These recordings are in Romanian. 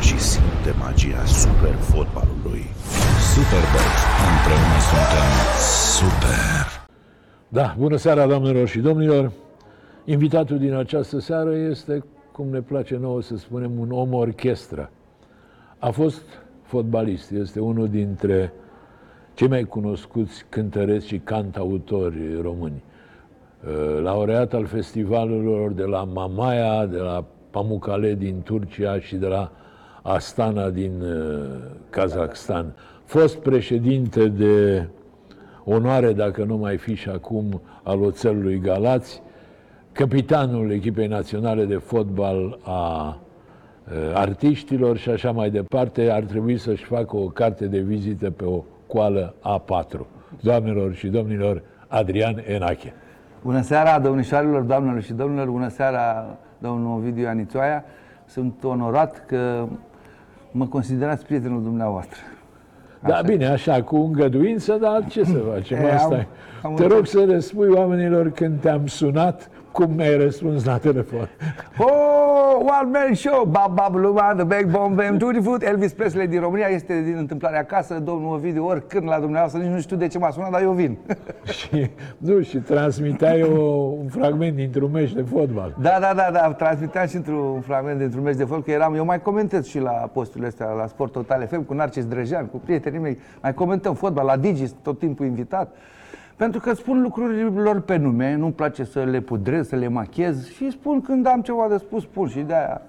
joacă și simte magia super fotbalului. Superbox. Împreună suntem super. Da, bună seara, doamnelor și domnilor. Invitatul din această seară este, cum ne place nouă să spunem, un om orchestră. A fost fotbalist, este unul dintre cei mai cunoscuți cântăreți și cantautori români. Uh, Laureat al festivalurilor de la Mamaia, de la Pamukkale din Turcia și de la Astana din uh, Kazakhstan. Fost președinte de onoare, dacă nu mai fi și acum, al oțelului Galați, capitanul echipei naționale de fotbal a uh, artiștilor și așa mai departe, ar trebui să-și facă o carte de vizită pe o coală A4. Doamnelor și domnilor, Adrian Enache. Bună seara, domnișoarelor, doamnelor și domnilor, bună seara, domnul Ovidiu Anițoaia. Sunt onorat că mă considerați prietenul dumneavoastră. Da, Așa. bine, așa, cu îngăduință, dar ce să facem, E, asta am- e. am Te rog înțeles. să răspui oamenilor când te-am sunat, cum mi-ai răspuns la telefon. Oh, one man show, Bab Bab Luma, The Backbone, Bam Tutti Food, Elvis Presley din România, este din întâmplare acasă, domnul Ovidiu, oricând la dumneavoastră, nici nu știu de ce m-a sunat, dar eu vin. și, nu, și transmiteai o, un fragment dintr-un meci de fotbal. Da, da, da, da, transmiteam și într-un fragment dintr-un meci de fotbal, că eram, eu mai comentez și la posturile astea, la Sport Total FM, cu Narcis Drăjean, cu prietenii mei, mai comentăm fotbal, la Digi, tot timpul invitat. Pentru că spun lucrurilor pe nume, nu-mi place să le pudrez, să le machez și spun când am ceva de spus, spun și de-aia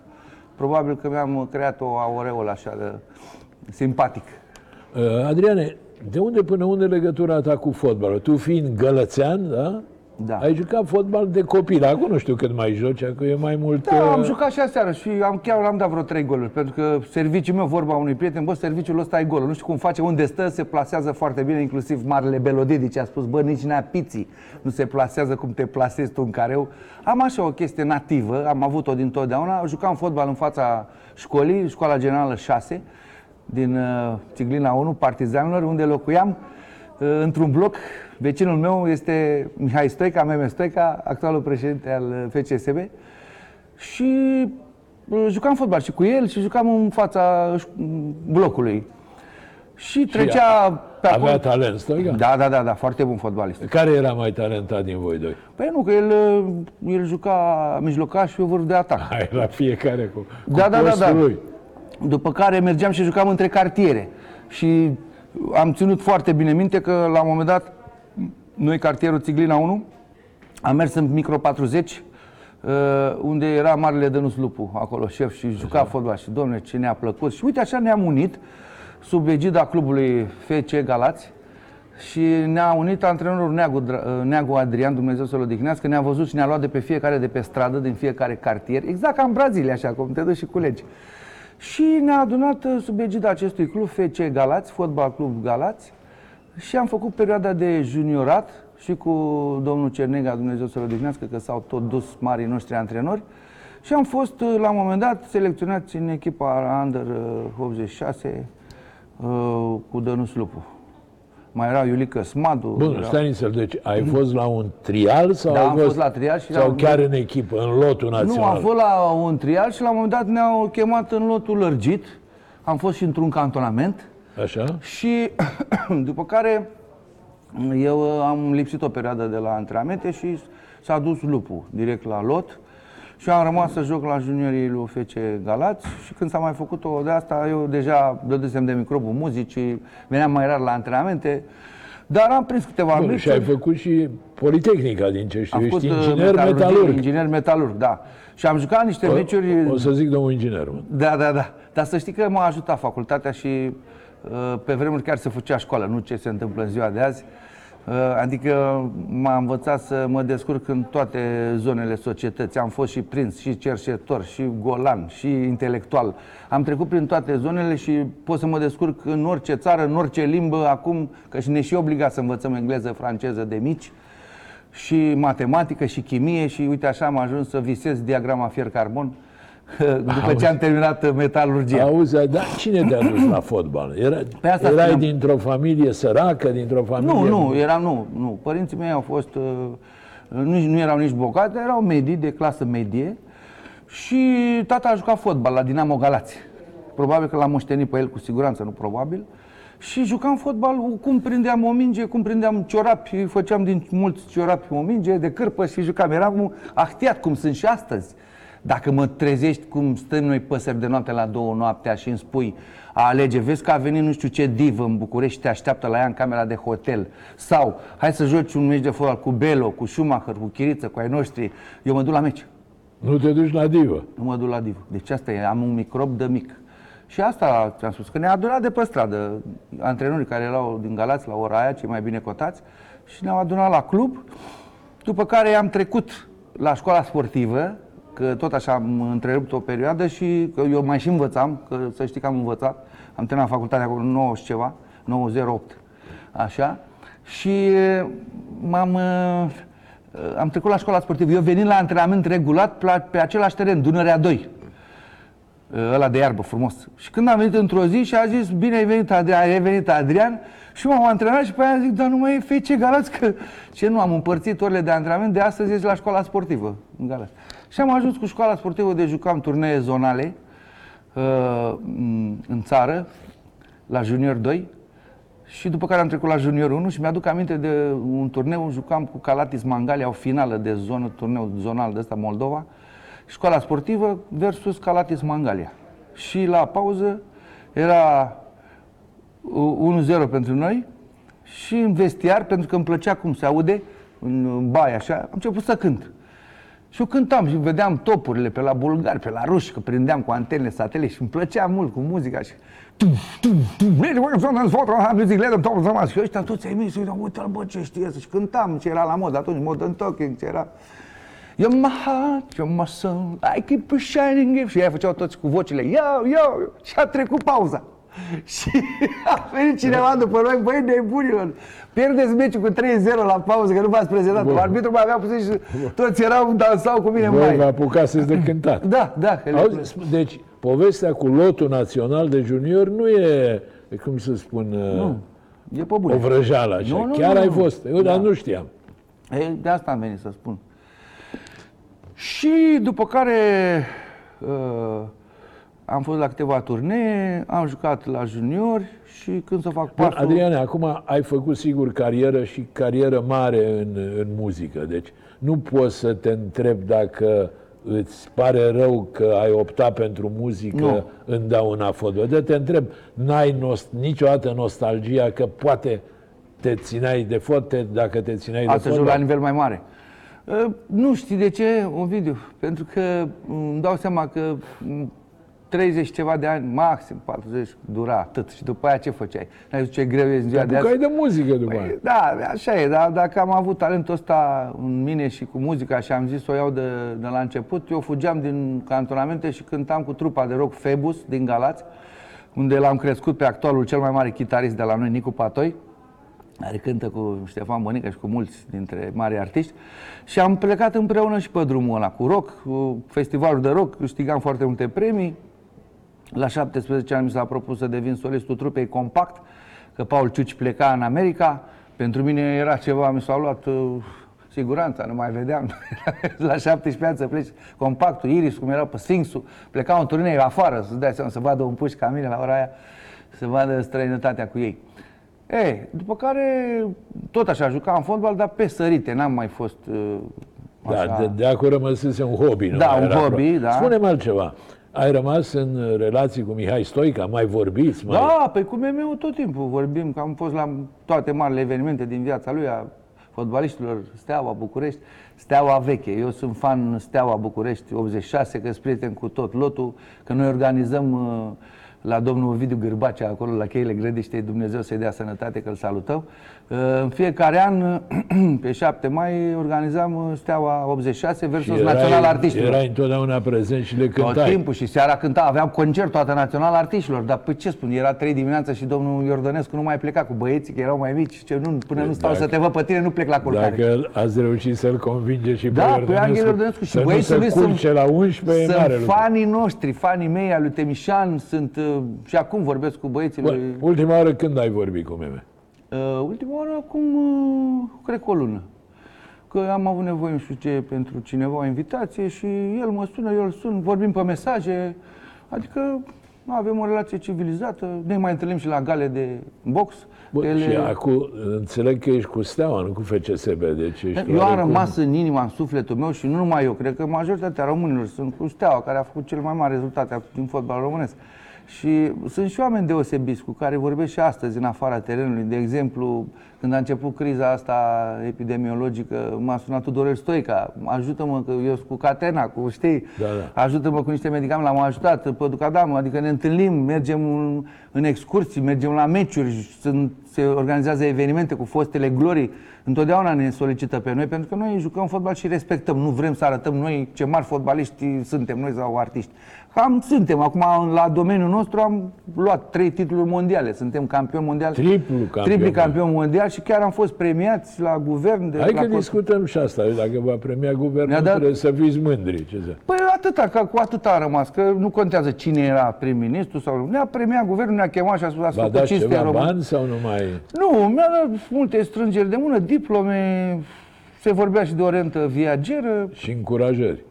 probabil că mi-am creat o aureolă așa de simpatic. Uh, Adriane, de unde până unde legătura ta cu fotbalul? Tu fiind gălățean, da? Da. Ai jucat fotbal de copil. Acum nu știu cât mai joci, că e mai mult... Da, uh, am jucat și aseară și am, chiar am dat vreo trei goluri, pentru că serviciul meu, vorba unui prieten, bă, serviciul ăsta e golul. Nu știu cum face, unde stă, se plasează foarte bine, inclusiv Marele Belodedici a spus, bă, nici nea piții nu se plasează cum te plasezi tu în careu. Am așa o chestie nativă, am avut-o din totdeauna. Jucam fotbal în fața școlii, școala generală 6, din uh, Țiglina 1, Partizanilor, unde locuiam uh, într-un bloc. Vecinul meu este Mihai Stoica, Meme Stoica, actualul președinte al uh, FCSB. Și uh, jucam fotbal și cu el și jucam în fața ș- blocului. Și trecea pe acolo. Avea talent, Stoica? Da, da, da, da, foarte bun fotbalist. Care era mai talentat din voi doi? Păi nu, că el, uh, el juca mijlocaș și eu vârf de atac. Hai, la fiecare cu, cu Da, da, da, postul da. lui. După care mergeam și jucam între cartiere. Și am ținut foarte bine minte că la un moment dat, noi cartierul Țiglina 1, am mers în micro 40, uh, unde era Marele Dănuț Lupu, acolo șef și juca fotbal și domne ce ne-a plăcut. Și uite așa ne-am unit sub egida clubului FC Galați și ne-a unit antrenorul Neagu, Dra- uh, Neagu Adrian, Dumnezeu să-l odihnească, ne-a văzut și ne-a luat de pe fiecare de pe stradă, din fiecare cartier, exact ca în Brazilia, așa cum te duci și culegi. Și ne-a adunat uh, sub egida acestui club FC Galați, Fotbal Club Galați, și am făcut perioada de juniorat și cu domnul Cernega, Dumnezeu să-l odihnească, că s-au tot dus marii noștri antrenori. Și am fost, uh, la un moment dat, selecționați în echipa Under uh, 86 uh, cu Dănuț Lupu. Mai era Iulică Smadu. Bun, era... stai nițel, deci ai fost la un trial sau Da, ai am fost la trial și sau la- chiar în echipă, în lotul național? Nu, am fost la un trial și la un moment dat ne-au chemat în lotul lărgit. Am fost și într-un cantonament. Așa? Și după care eu uh, am lipsit o perioadă de la antrenamente și s-a dus lupul direct la lot și am rămas să joc la juniorii lui FC Galați și când s-a mai făcut-o de asta, eu deja dădusem de microbul muzicii, veneam mai rar la antrenamente, dar am prins câteva Bun, și ai meciuri. făcut și Politehnica, din ce știu, Am ești făcut uh, inginer metalurgie, metalurg. Inginer metalurg, da. Și am jucat niște meciuri... O, o să zic domnul inginer, mă. Da, da, da. Dar să știi că m-a ajutat facultatea și uh, pe vremuri chiar se făcea școală, nu ce se întâmplă în ziua de azi. Uh, Adică m-a învățat să mă descurc în toate zonele societății. Am fost și prins, și cerșetor, și golan, și intelectual. Am trecut prin toate zonele și pot să mă descurc în orice țară, în orice limbă, acum, că și ne și obligat să învățăm engleză, franceză de mici și matematică și chimie și uite așa am ajuns să visez diagrama fier-carbon după ce am terminat metalurgia. Auzi, dar cine te-a dus la fotbal? Era, Pe asta erai spuneam. dintr-o familie săracă, dintr-o familie... Nu, nu, eram, nu, nu. Părinții mei au fost, uh, nu, nu erau nici bogați, dar erau medii, de clasă medie. Și tata a jucat fotbal la Dinamo Galați. Probabil că l-am moștenit pe el cu siguranță, nu probabil. Și jucam fotbal, cum prindeam o minge, cum prindeam ciorapi, făceam din mulți ciorapi o minge de cârpă și jucam. Eram ahtiat, cum sunt și astăzi. Dacă mă trezești cum stăm noi păsări de noapte la două noaptea și îmi spui a alege, vezi că a venit nu știu ce divă în București și te așteaptă la ea în camera de hotel sau hai să joci un meci de fotbal cu Belo, cu Schumacher, cu Chiriță, cu ai noștri, eu mă duc la meci. Nu te duci la divă. Nu mă duc la divă. Deci asta e, am un microb de mic. Și asta ți-am spus, că ne-a adunat de pe stradă antrenorii care erau din Galați la ora aia, cei mai bine cotați, și ne-au adunat la club, după care am trecut la școala sportivă, că tot așa am întrerupt o perioadă și că eu mai și învățam, că să știi că am învățat, am terminat facultatea acolo 9 și ceva, 908, așa, și m-am, am trecut la școala sportivă. Eu venind la antrenament regulat pe același teren, Dunărea 2, ăla de iarbă frumos. Și când am venit într-o zi și a zis, bine ai venit Adrian, ai venit Adrian, și m-am antrenat și pe aia zic, dar nu mai e fece Galați, că ce nu, am împărțit orele de antrenament, de astăzi ești la școala sportivă în Galați. Și am ajuns cu școala sportivă de jucam turnee zonale uh, în țară, la Junior 2, și după care am trecut la Junior 1 și mi-aduc aminte de un turneu, jucam cu Calatis Mangalia, o finală de zonă, turneu zonal de ăsta Moldova, școala sportivă versus Calatis Mangalia. Și la pauză era 1-0 pentru noi și în vestiar, pentru că îmi plăcea cum se aude, în baie așa, am început să cânt. Și eu cântam și vedeam topurile pe la bulgari, pe la ruși, că prindeam cu antenele satele și îmi plăcea mult cu muzica și... Și ăștia toți ai mei și uite-l bă ce știe și cântam ce era la mod atunci, modern talking, ce era... You're my heart, you're my soul, I keep a shining Și ei făceau toți cu vocile, yo, yo, și a trecut pauza. și a venit cineva după noi, băi, nebunilor, pierdeți meciul cu 3-0 la pauză, că nu v-ați prezentat. Bun. Arbitrul mai avea pus și toți erau, dansau cu mine Bă, mai. vă apucați de cântat. Da, da. Auzi, deci, povestea cu lotul național de junior nu e, cum să spun, nu, e pe bune. o vrăjeală așa. Nu, nu, Chiar nu, ai nu. fost. Eu, Da. dar nu știam. E, de asta am venit să spun. Și după care uh, am fost la câteva turnee, am jucat la juniori și când să fac Bun, parte... Adriane, acum ai făcut sigur carieră și carieră mare în, în muzică. Deci nu poți să te întrebi dacă îți pare rău că ai optat pentru muzică Nu. în dauna fotbal. De te întreb, n-ai nost- niciodată nostalgia că poate te țineai de fote dacă te țineai de Asta joc la fotbal? nivel mai mare. Uh, Nu știi de ce, Ovidiu, pentru că mm, îmi dau seama că mm, 30 ceva de ani, maxim 40, dura atât. Și după aia ce făceai? N-ai zis ce greu e în ziua Te de azi? apucai de muzică după aia. Păi, da, așa e, dar dacă am avut talentul ăsta în mine și cu muzica și am zis să o iau de, de la început, eu fugeam din cantonamente și cântam cu trupa de rock Febus din Galați, unde l-am crescut pe actualul cel mai mare chitarist de la noi, Nicu Patoi, care cântă cu Ștefan Bănică și cu mulți dintre mari artiști și am plecat împreună și pe drumul ăla cu rock, cu festivalul de rock, câștigam foarte multe premii, la 17 ani mi s-a propus să devin solistul trupei Compact, că Paul Ciuci pleca în America. Pentru mine era ceva, mi s-a luat uh, siguranța, nu mai vedeam. la 17 ani să pleci Compactul, Iris, cum era pe Sfinxul, plecau în turnee afară, să dai seama, să vadă un puș ca mine la ora aia, să vadă străinătatea cu ei. Ei, după care tot așa jucam fotbal, dar pe sărite, n-am mai fost uh, așa. Da, de, de acolo rămăsese un hobby. Nu Da, mai un era hobby, pro- da. Spune-mi altceva. Ai rămas în relații cu Mihai Stoica? Mai vorbiți? Mai... Da, pe cu meu tot timpul vorbim, că am fost la toate marile evenimente din viața lui, a fotbaliștilor, Steaua București, Steaua veche. Eu sunt fan Steaua București 86, că sunt prieten cu tot lotul, că noi organizăm uh, la domnul Ovidiu Gârbacea, acolo la cheile Grădiștei, Dumnezeu să-i dea sănătate, că îl salutăm. Uh, În fiecare an, pe 7 mai, organizam uh, Steaua 86 versus Național Artiștilor. Erai întotdeauna prezent și le Tot cântai. timpul și seara cânta, aveam concert toată național artiștilor, dar pe ce spun, era 3 dimineața și domnul Iordănescu nu mai pleca cu băieții, că erau mai mici, ce nu, până nu stau Dacă- să te văd pe tine, nu plec la culcare. Dacă ați reușit să-l convinge și Da, pe pe Angel Iordănescu și să nu băieții se lui sunt- culce la 11 e Sunt mare lucru. fanii noștri, fanii mei, al lui Temișan, sunt, uh, și acum vorbesc cu băieții Bă, lui... ultima oară când ai vorbit cu meme? Uh, ultima oară, acum, uh, cred că o lună. Că am avut nevoie, nu știu ce, pentru cineva o invitație și el mă sună, eu îl sun, vorbim pe mesaje, adică Nu avem o relație civilizată, ne mai întâlnim și la gale de box. Bun, Ele- Și acum înțeleg că ești cu Steaua, nu cu FCSB, deci ești Eu am oarecum- rămas în inima, în sufletul meu și nu numai eu, cred că majoritatea românilor sunt cu Steaua, care a făcut cel mai mare rezultate din fotbal românesc. Și sunt și oameni deosebiți cu care vorbesc și astăzi în afara terenului. De exemplu, când a început criza asta epidemiologică, m-a sunat Tudorel Stoica, ajută-mă că eu sunt cu Catena, cu știi, Da, da. ajută-mă cu niște medicamente, l-am ajutat pe Ducadam, adică ne întâlnim, mergem în, în excursii, mergem la meciuri, sunt, se organizează evenimente cu fostele glorii. Întotdeauna ne solicită pe noi, pentru că noi jucăm fotbal și respectăm. Nu vrem să arătăm noi ce mari fotbaliști suntem noi sau artiști. Cam suntem. Acum, la domeniul nostru, am luat trei titluri mondiale. Suntem campioni mondiali. Triplu campion. Triplu campion mondial și chiar am fost premiați la guvern. De, Hai la că Cot- discutăm și asta. Dacă va premia guvernul, Mi-a dat- trebuie să fiți mândri. Ce să... Păi atâta, că cu atâta a rămas, că nu contează cine era prim-ministru sau nu. Ne-a premiat guvernul, ne-a chemat și a spus, ați Va făcut da cinste ceva român. bani sau nu mai... Nu, mi-a dat multe strângeri de mână, diplome, se vorbea și de o rentă viageră. Și încurajări.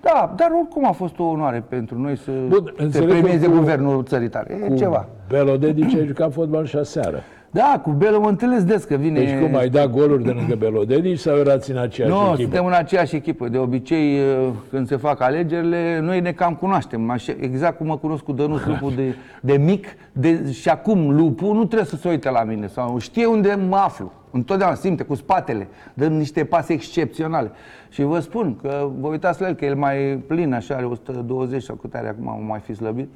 Da, dar oricum a fost o onoare pentru noi să Bun, se înțeleg că premieze cu- guvernul țării tale. E Cu ceva. Belodedici ai jucat fotbal și aseară. Da, cu Belu mă întâlnesc des că vine... Deci cum, ai dat goluri de lângă Belodedici sau erați în aceeași Nu, echipă? suntem în aceeași echipă. De obicei, uh, când se fac alegerile, noi ne cam cunoaștem. Așa, exact cum mă cunosc cu Dănuț Lupu de, de mic. De, și acum Lupu nu trebuie să se uite la mine. Sau știe unde mă aflu. Întotdeauna simte cu spatele. Dă niște pase excepționale. Și vă spun că vă uitați la el, că el mai plin, așa, are 120 sau cât are acum, mai fi slăbit.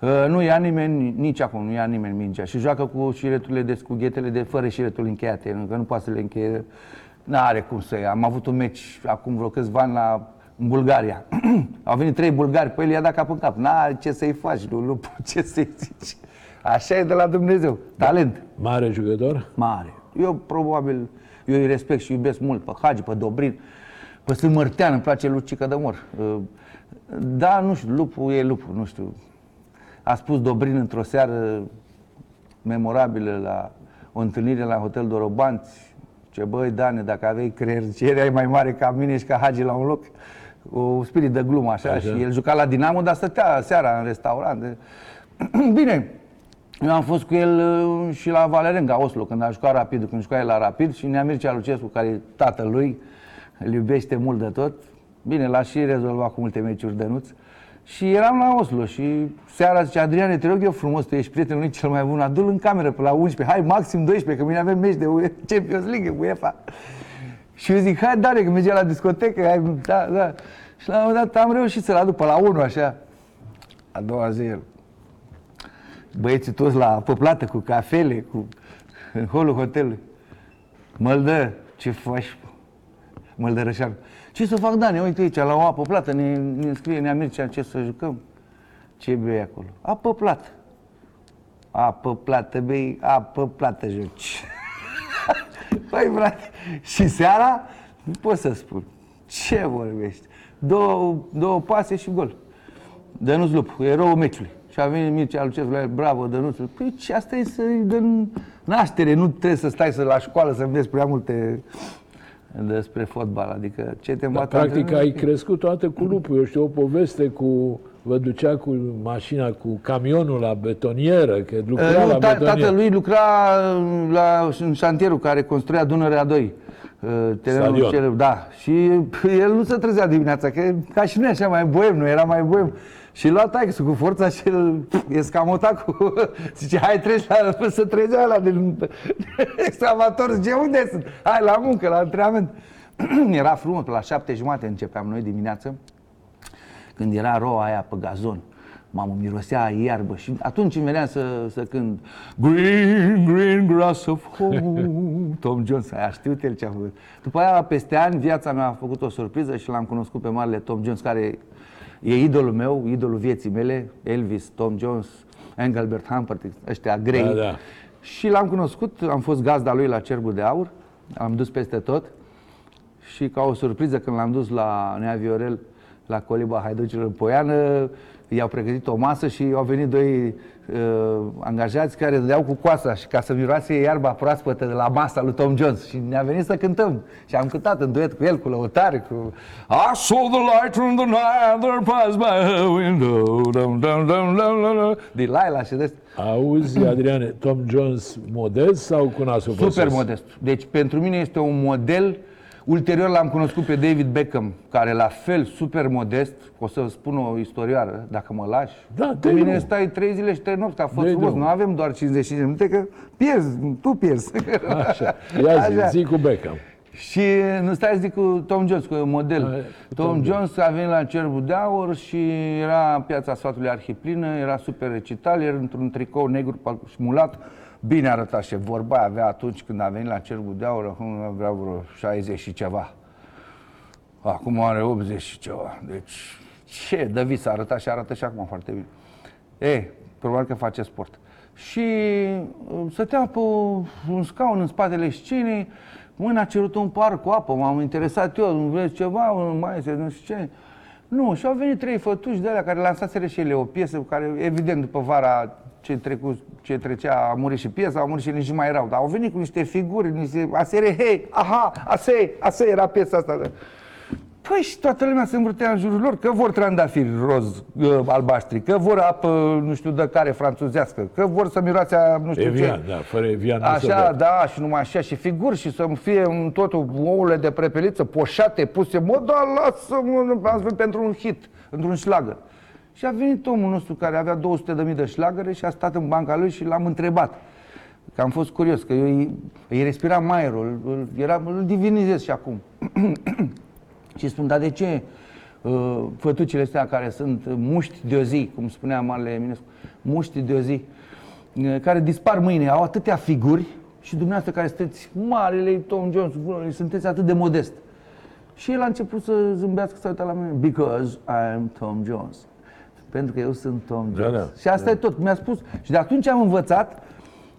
Uh, nu ia nimeni, nici acum, nu ia nimeni mingea. Și joacă cu șireturile de cu ghetele de fără șiretul încheiate, că nu poate să le încheie. N-are cum să ia. Am avut un meci acum vreo câțiva ani la în Bulgaria. Au venit trei bulgari, pe el i-a dat cap în cap. N-are ce să-i faci, nu, nu ce să-i zici. Așa e de la Dumnezeu. Talent. Mare jucător? Mare. Eu probabil, eu îi respect și iubesc mult pe Hagi, pe Dobrin, pe Sfânt Mărtean, îmi place Lucica de Mor. Uh, Da, nu știu, lupul e lupul, nu știu. A spus Dobrin într-o seară memorabilă la o întâlnire la Hotel Dorobanți, ce băi, Dane, dacă aveai creier, ce erai mai mare ca mine și ca Hagi la un loc, o spirit de glumă așa, Așa. și el juca la Dinamo, dar stătea seara în restaurant. De- Bine, eu am fost cu el uh, și la Valerenga, Oslo, când a jucat Rapid, când juca el la Rapid și Nea Mircea Lucescu, care e tatăl lui, îl iubește mult de tot. Bine, l-a și rezolvat cu multe meciuri de nuț. Și eram la Oslo și seara zice, Adriane, te rog eu frumos, tu ești prietenul lui cel mai bun, adu-l în cameră pe la 11, hai maxim 12, că mâine avem meci de UE, Champions League, UEFA. Și eu zic, hai, Dare, că mergea la discotecă, hai, da, da. Și la un moment dat am reușit să-l aduc pe la 1, așa. A doua zi, el, băieții toți la poplată cu cafele, cu în holul hotelului. Măldă, ce faci? Măldă Rășan. Ce să fac, Dani? Uite aici, la o apă plată, ne, ne scrie Nea Mircea ce să jucăm. Ce bei acolo? Apă plată. Apă plată, bei, apă plată joci. Păi, frate, și seara, nu pot să spun. Ce vorbești? Două, două pase și gol. Dănuț Lup, eroul meciului. Și a venit Mircea Lucescu la el, bravo, Dănuț. Păi ce asta e să-i dă naștere, nu trebuie să stai să la școală să înveți prea multe despre fotbal. Adică ce te Dar, învață practic antrenorul? ai crescut toată cu lupul. Eu știu o poveste cu... Vă ducea cu mașina, cu camionul la betonieră, că lucra Uh, la nu, ta, betonieră. tatălui lucra uh, la, în șantierul care construia Dunărea 2. uh, Terenul Stadion. cel, da. Și el nu se trezea dimineața, că ca și noi așa mai boem, nu era mai boem. Și lua taică cu forța și el escamota cu... Zice, hai treci la, să trece ăla din excavator. Zice, unde sunt? Hai la muncă, la antrenament. era frumos, pe la șapte jumate începeam noi dimineață când era roa aia pe gazon. Mamă, mirosea a iarbă și atunci îmi venea să, să cânt Green, green grass of home Tom Jones, aia știu el ce a făcut După aia, peste ani, viața mea a făcut o surpriză și l-am cunoscut pe marele Tom Jones Care e idolul meu, idolul vieții mele Elvis, Tom Jones, Engelbert Humperdinck, ăștia grei Da, da. Și l-am cunoscut, am fost gazda lui la Cerbul de Aur Am dus peste tot și ca o surpriză când l-am dus la Nea Viorel la Coliba Haiducilor în Poiană, i-au pregătit o masă și au venit doi uh, angajați care dădeau cu coasa și ca să miroase iarba proaspătă de la masa lui Tom Jones și ne-a venit să cântăm și am cântat în duet cu el, cu lăutare, cu I saw the light from the night there passed by her window dum, dum, dum, dum, dum, dum. Delilah și de Auzi, Adriane, Tom Jones modest sau cu nasul pe Super sus? modest. Deci pentru mine este un model. Ulterior l-am cunoscut pe David Beckham, care la fel super modest, o să spun o istorioară, dacă mă lași. Da, Pe dă-i mine drumul. stai trei zile și trei nopți, că a fost Dă-i frumos. drumul. Nu avem doar 55 de minute, că pierzi, tu pierzi. Așa, ia zi, Așa. zi cu Beckham. Și nu stai să zic cu Tom Jones, cu model. Hai, cu Tom, Tom Jones a venit la Cerbul de Aur și era în piața sfatului arhiplină, era super recital, era într-un tricou negru și mulat. Bine arăta și vorba aia avea atunci când a venit la Cerbul de Aur, acum avea vreo 60 și ceva. Acum are 80 și ceva. Deci, ce de vis arăta și arată și acum foarte bine. E, probabil că face sport. Și uh, stăteam pe un scaun în spatele scenei, mâna a cerut un par cu apă, m-am interesat eu, nu vreți ceva, mai este, nu știu ce. Nu, și au venit trei fătuși de alea care lansaseră și ele o piesă cu care, evident, după vara ce, trecu, ce trecea, a murit și piesa, a murit și nici nu mai erau. Dar au venit cu niște figuri, niște asere, hei, aha, ase, ase era piesa asta. Păi și toată lumea se învârtea în jurul lor, că vor trandafiri roz, uh, albaștri, că vor apă, nu știu de care, franțuzească, că vor să miroase, a nu știu Evian, ce. da, fără Evian nu se Așa, poate. da, și numai așa, și figuri, și să fie în totul ouăle de prepeliță, poșate, puse, mă, da, lasă-mă, am spus, pentru un hit, într-un șlagăr. Și a venit omul nostru care avea 200.000 de șlagăre și a stat în banca lui și l-am întrebat. Că am fost curios, că eu îi, îi respiram aerul, îl, era, îl divinizez și acum. Și spun, dar de ce uh, fătucile astea care sunt muști de o zi, cum spunea Marele Eminescu, muști de o zi, uh, care dispar mâine, au atâtea figuri și dumneavoastră care sunteți marele Tom Jones, sunteți atât de modest. Și el a început să zâmbească, să uita la mine, because I am Tom Jones. Pentru că eu sunt Tom Da, Jones. da. Și asta e tot, mi-a spus. Și de atunci am învățat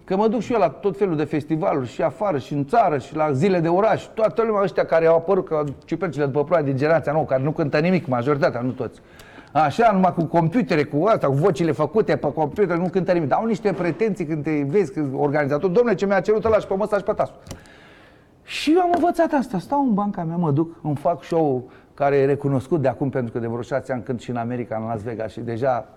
Că mă duc și eu la tot felul de festivaluri și afară și în țară și la zile de oraș. Toată lumea ăștia care au apărut ca ciupercile după ploaie din generația nouă, care nu cântă nimic, majoritatea, nu toți. Așa, numai cu computere, cu asta, cu vocile făcute pe computer, nu cântă nimic. Dar au niște pretenții când te vezi, când organizator, domnule, ce mi-a cerut ăla și pe măsa și pe tasul. Și eu am învățat asta, stau în banca mea, mă duc, îmi fac show care e recunoscut de acum, pentru că de vreo șase ani cânt și în America, în Las Vegas și deja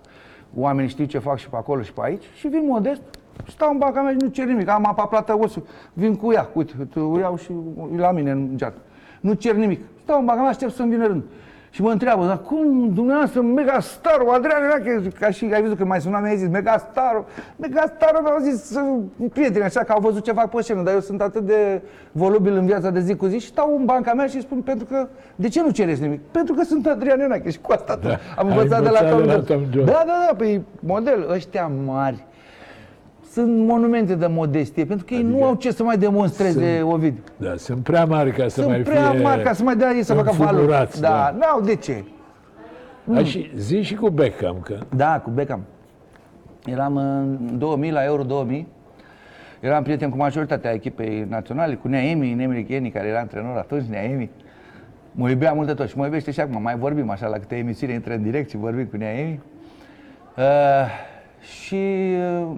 oamenii știu ce fac și pe acolo și pe aici și vin modest, stau în banca mea și nu cer nimic, am apa plată osul, vin cu ea, uite, o iau și e la mine în geacă. Nu cer nimic, stau în banca mea, aștept să-mi vină rând. Și mă întreabă, dar cum dumneavoastră, megastarul, Adrian Irache, ca și ai văzut că mai suna mi-a zis, megastarul, megastarul mi-au zis uh, prieteni, așa că au văzut ce fac pe scenă, dar eu sunt atât de volubil în viața de zi cu zi și stau în banca mea și spun, pentru că, de ce nu cereți nimic? Pentru că sunt Adrian Irache și cu asta tot. Am ai învățat de la învățat Tom de la Jones. Tom Jones. Da, da, da, păi model, ăștia mari, sunt monumente de modestie, pentru că ei nu au ce să mai demonstreze Ovidiu. Da, sunt prea mari ca să Sunt mai prea fie mari ca să mai dea ei să facă valuri. înflumurați, Da, da. n-au de ce. Da, și zi și cu Beckham, că Da, cu Beckham. Eram în 2000, la Euro 2000. Eram prieten cu majoritatea echipei naționale, cu Neemi, Nemri Cheni, care era antrenor atunci, Neemi. Mă iubea mult de tot și mă iubește și acum. Mai vorbim așa la câte emisiune intră în direct și vorbim cu Neemi. Uh, și uh,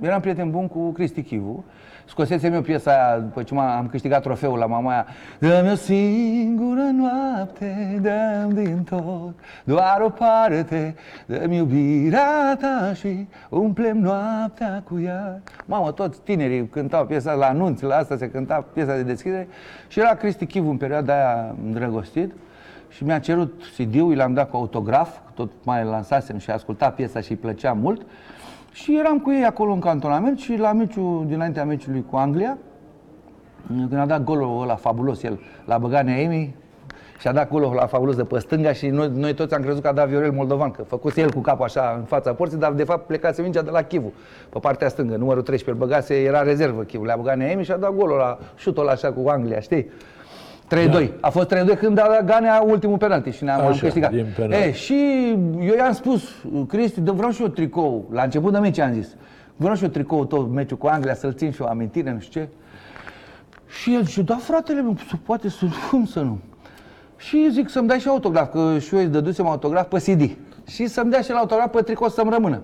eram prieten bun cu Cristi Chivu. Scosesem eu piesa aia după ce m- am câștigat trofeul la mamaia. Dă-mi o singură noapte, dă din tot, doar o parte, dă-mi iubirea ta și umplem noaptea cu ea. Mamă, toți tinerii cântau piesa la anunț, la asta se cânta piesa de deschidere și era Cristi Chivu în perioada aia îndrăgostit și mi-a cerut CD-ul, l-am dat cu autograf, tot mai lansasem și asculta piesa și îi plăcea mult. Și eram cu ei acolo în cantonament și la meciul, dinaintea meciului cu Anglia, când a dat golul ăla fabulos, el l-a băgat Neemi și a dat golul ăla fabulos de pe stânga și noi, noi toți am crezut că a dat Viorel Moldovan, că făcuse el cu capul așa în fața porții, dar de fapt plecase mingea de la Chivu, pe partea stângă, numărul 13, îl băgase, era rezervă Chivu, le-a băgat Neemi și a dat golul ăla, șutul ăla așa cu Anglia, știi? 3-2. A fost 3-2 când a dat Ganea ultimul penalti și ne-am am Așa, câștigat. din penalti. E, și eu i-am spus, Cristi, dă vreau și eu tricou. La început de meci am zis, vreau și eu tricou tot meciul cu Anglia, să-l țin și o amintire, nu știu ce. Și el zice, da fratele meu, se poate să, cum să nu? Și zic să-mi dai și autograf, că și eu îți dădusem autograf pe CD. și să-mi dea și la autograf pe tricou să-mi rămână.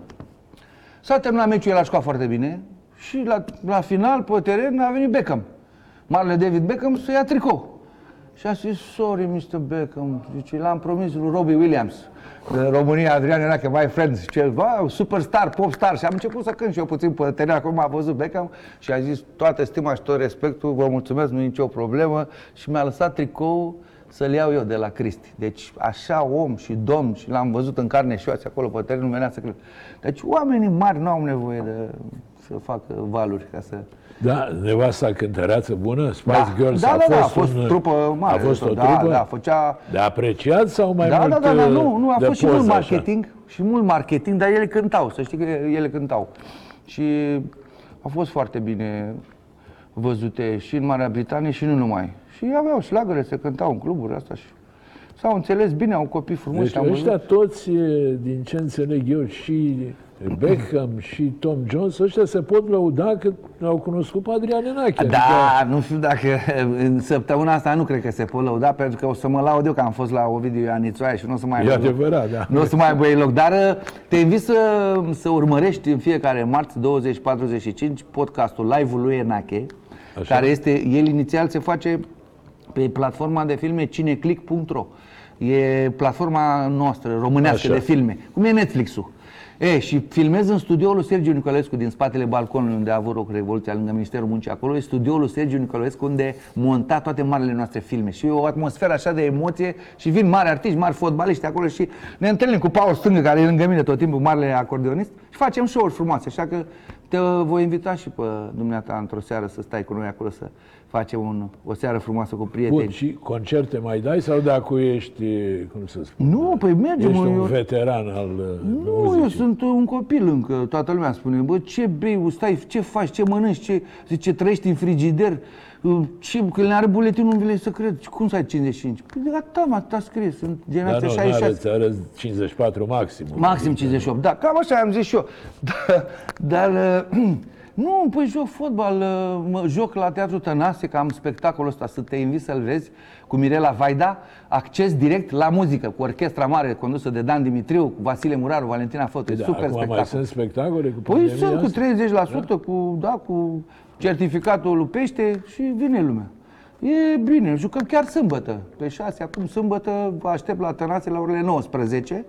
S-a terminat meciul, el a jucat foarte bine și la, la final, pe teren, a venit Beckham. Marele David Beckham să ia tricou. Și a zis, sorry, Mr. Beckham, zice, l-am promis lui Robbie Williams. De România, Adrian era că my friends, ce, wow, superstar, popstar. Și am început să cânt și eu puțin pe teren, acum a văzut Beckham și a zis, toată stima și tot respectul, vă mulțumesc, nu e nicio problemă. Și mi-a lăsat tricou să-l iau eu de la Cristi. Deci așa om și domn și l-am văzut în carne și oase acolo pe teren, nu venea să cred. Deci oamenii mari nu au nevoie de să facă valuri ca să... Da, nevasta cântăreață bună, Spice Da, Girls da, a, da, da, fost a fost un, trupă mare. A fost o da, trupă? Da, făcea... De apreciat sau mai Da, mult da, da, da, nu, nu, a de fost și poză, mult așa? marketing, și mult marketing, dar ele cântau, să știi că ele cântau. Și au fost foarte bine văzute și în Marea Britanie și nu numai. Și aveau șlagăre, se cântau în cluburi asta și s-au înțeles bine, au copii frumoși. Deci am văzut. ăștia toți, e, din ce înțeleg eu, și Beckham și Tom Jones, ăștia se pot lăuda că l-au cunoscut pe Adrian Enache. Da, nu știu dacă în săptămâna asta nu cred că se pot lăuda, pentru că o să mă laud eu că am fost la Ovidiu Ianițoaia și nu o să mai E aibă loc. adevărat, da. Nu o să mai aibă ei loc, dar uh, te invit să, să urmărești în fiecare marți 20-45 podcastul live-ul lui Enache, Așa. care este, el inițial se face pe platforma de filme cineclick.ro. E platforma noastră, românească Așa. de filme, cum e Netflix-ul. E, și filmez în studioul lui Sergiu Nicolescu din spatele balconului unde a avut loc Revoluția lângă Ministerul Muncii acolo, e studioul lui Sergiu Nicolescu unde monta toate marile noastre filme. Și e o atmosferă așa de emoție și vin mari artiști, mari fotbaliști acolo și ne întâlnim cu Paul Stângă care e lângă mine tot timpul, marele acordeonist și facem show-uri frumoase, așa că te voi invita și pe dumneata într-o seară să stai cu noi acolo să facem un, o seară frumoasă cu prieteni. Bun, și concerte mai dai sau dacă ești, cum să spun, Nu, păi mergem. ești un eu- veteran al uh, Nu, muzicii? eu sunt un copil încă. Toată lumea spune, bă, ce bei, stai, ce faci, ce mănânci, ce, zice, trăiești în frigider, Uh, ce, că le are buletinul, nu vrei să cred. Cum să ai 55? Păi de gata, mă, atât a scris, sunt Dar generația nu, 66. n-arăți, arăți 54 maxim. Maxim 58, da, cam așa am zis și eu. Dar, dar uh, nu, păi joc fotbal, uh, mă joc la Teatru Tănase, că am spectacolul ăsta, să te invit să-l vezi, cu Mirela Vaida, acces direct la muzică, cu orchestra mare condusă de Dan Dimitriu, cu Vasile Muraru, Valentina Fotu, e Da, super acum mai spectacol. sunt spectacole cu Păi pandemia sunt cu asta? 30%, cu, da, cu certificatul lui Pește și vine lumea. E bine, jucăm chiar sâmbătă. Pe 6, acum sâmbătă, vă aștept la Tănase la orele 19.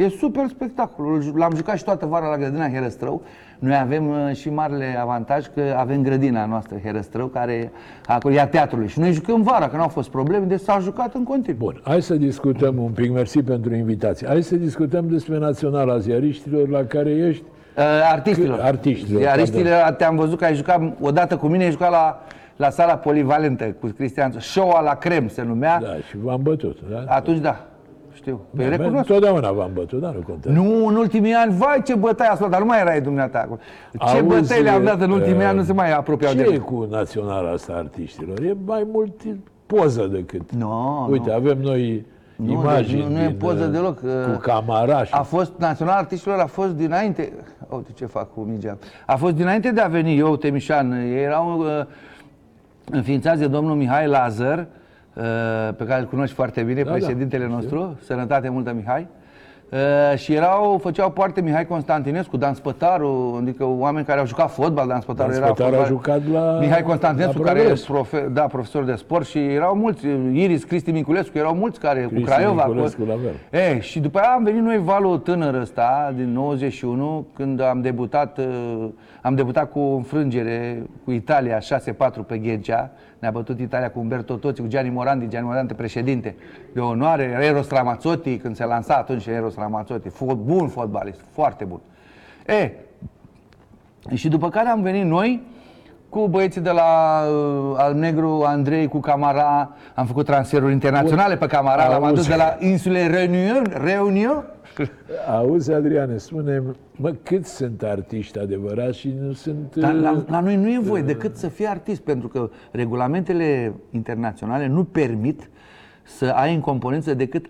E super spectacol. L-am jucat și toată vara la grădina Herăstrău. Noi avem uh, și marele avantaj că avem grădina noastră Herăstrău, care acolo e a teatrului. Și noi jucăm vara, că nu au fost probleme, deci s-a jucat în continuu. Bun, hai să discutăm un pic, mersi pentru invitație. Hai să discutăm despre Naționala Ziariștilor la care ești. Uh, artistilor. Că- artiștilor, Artiștilor, te-am văzut că ai jucat odată cu mine, ai jucat la, la sala polivalentă cu Cristian. Show la crem se numea. Da, și v-am bătut, da? Atunci da, știu. Păi Da, recunosc. Totdeauna v-am bătut, dar nu contează. Nu, în ultimii ani, vai ce bătaie ați luat, dar nu mai erai dumneata acolo. Ce Auzi, bătăi le-am dat în ultimii uh, ani, nu se mai apropiau Ce de e noi. cu Naționala asta a artiștilor? E mai mult poză decât... Nu, Uite, nu. avem noi Nu, imagini deci nu- nu e din, poză uh, deloc, Cu uh, camara și A fost, Național Artiștilor a fost dinainte, uite ce fac cu mingea, a fost dinainte de a veni eu, Temișan, ei erau uh, înființați de domnul Mihai Lazar, uh, pe care îl cunoști foarte bine, Da, președintele da, nostru, sănătate multă Mihai. Uh, și erau, făceau parte Mihai Constantinescu, Dan Spătaru, adică oameni care au jucat fotbal, Dan Spătaru Dan era Spătaru a fotbal- jucat la- Mihai Constantinescu, la care e Progres. profe, da, profesor de sport și erau mulți, Iris, Cristi Minculescu, erau mulți care, cu Cristi Craiova, Minculescu, cu, la fel. E, și după aia am venit noi valul tânăr ăsta, din 91, când am debutat, uh, am debutat cu o înfrângere cu Italia, 6-4 pe Ghegea. Ne-a bătut Italia cu Umberto Toți, cu Gianni Morandi, Gianni Morandi președinte. De onoare, era Eros Ramazzotti, când se lansa atunci Eros Ramazzotti. Fo- bun fotbalist, foarte bun. E, și după care am venit noi cu băieții de la uh, Al Negru, Andrei, cu Camara, am făcut transferuri internaționale pe Camara, l-am Auzi. adus de la insule Reunion, Reunion. Auzi, Adriane, spune mă, câți sunt artiști adevărați și nu sunt... Dar uh, la, la noi nu e voie decât să fii artist, pentru că regulamentele internaționale nu permit să ai în componență decât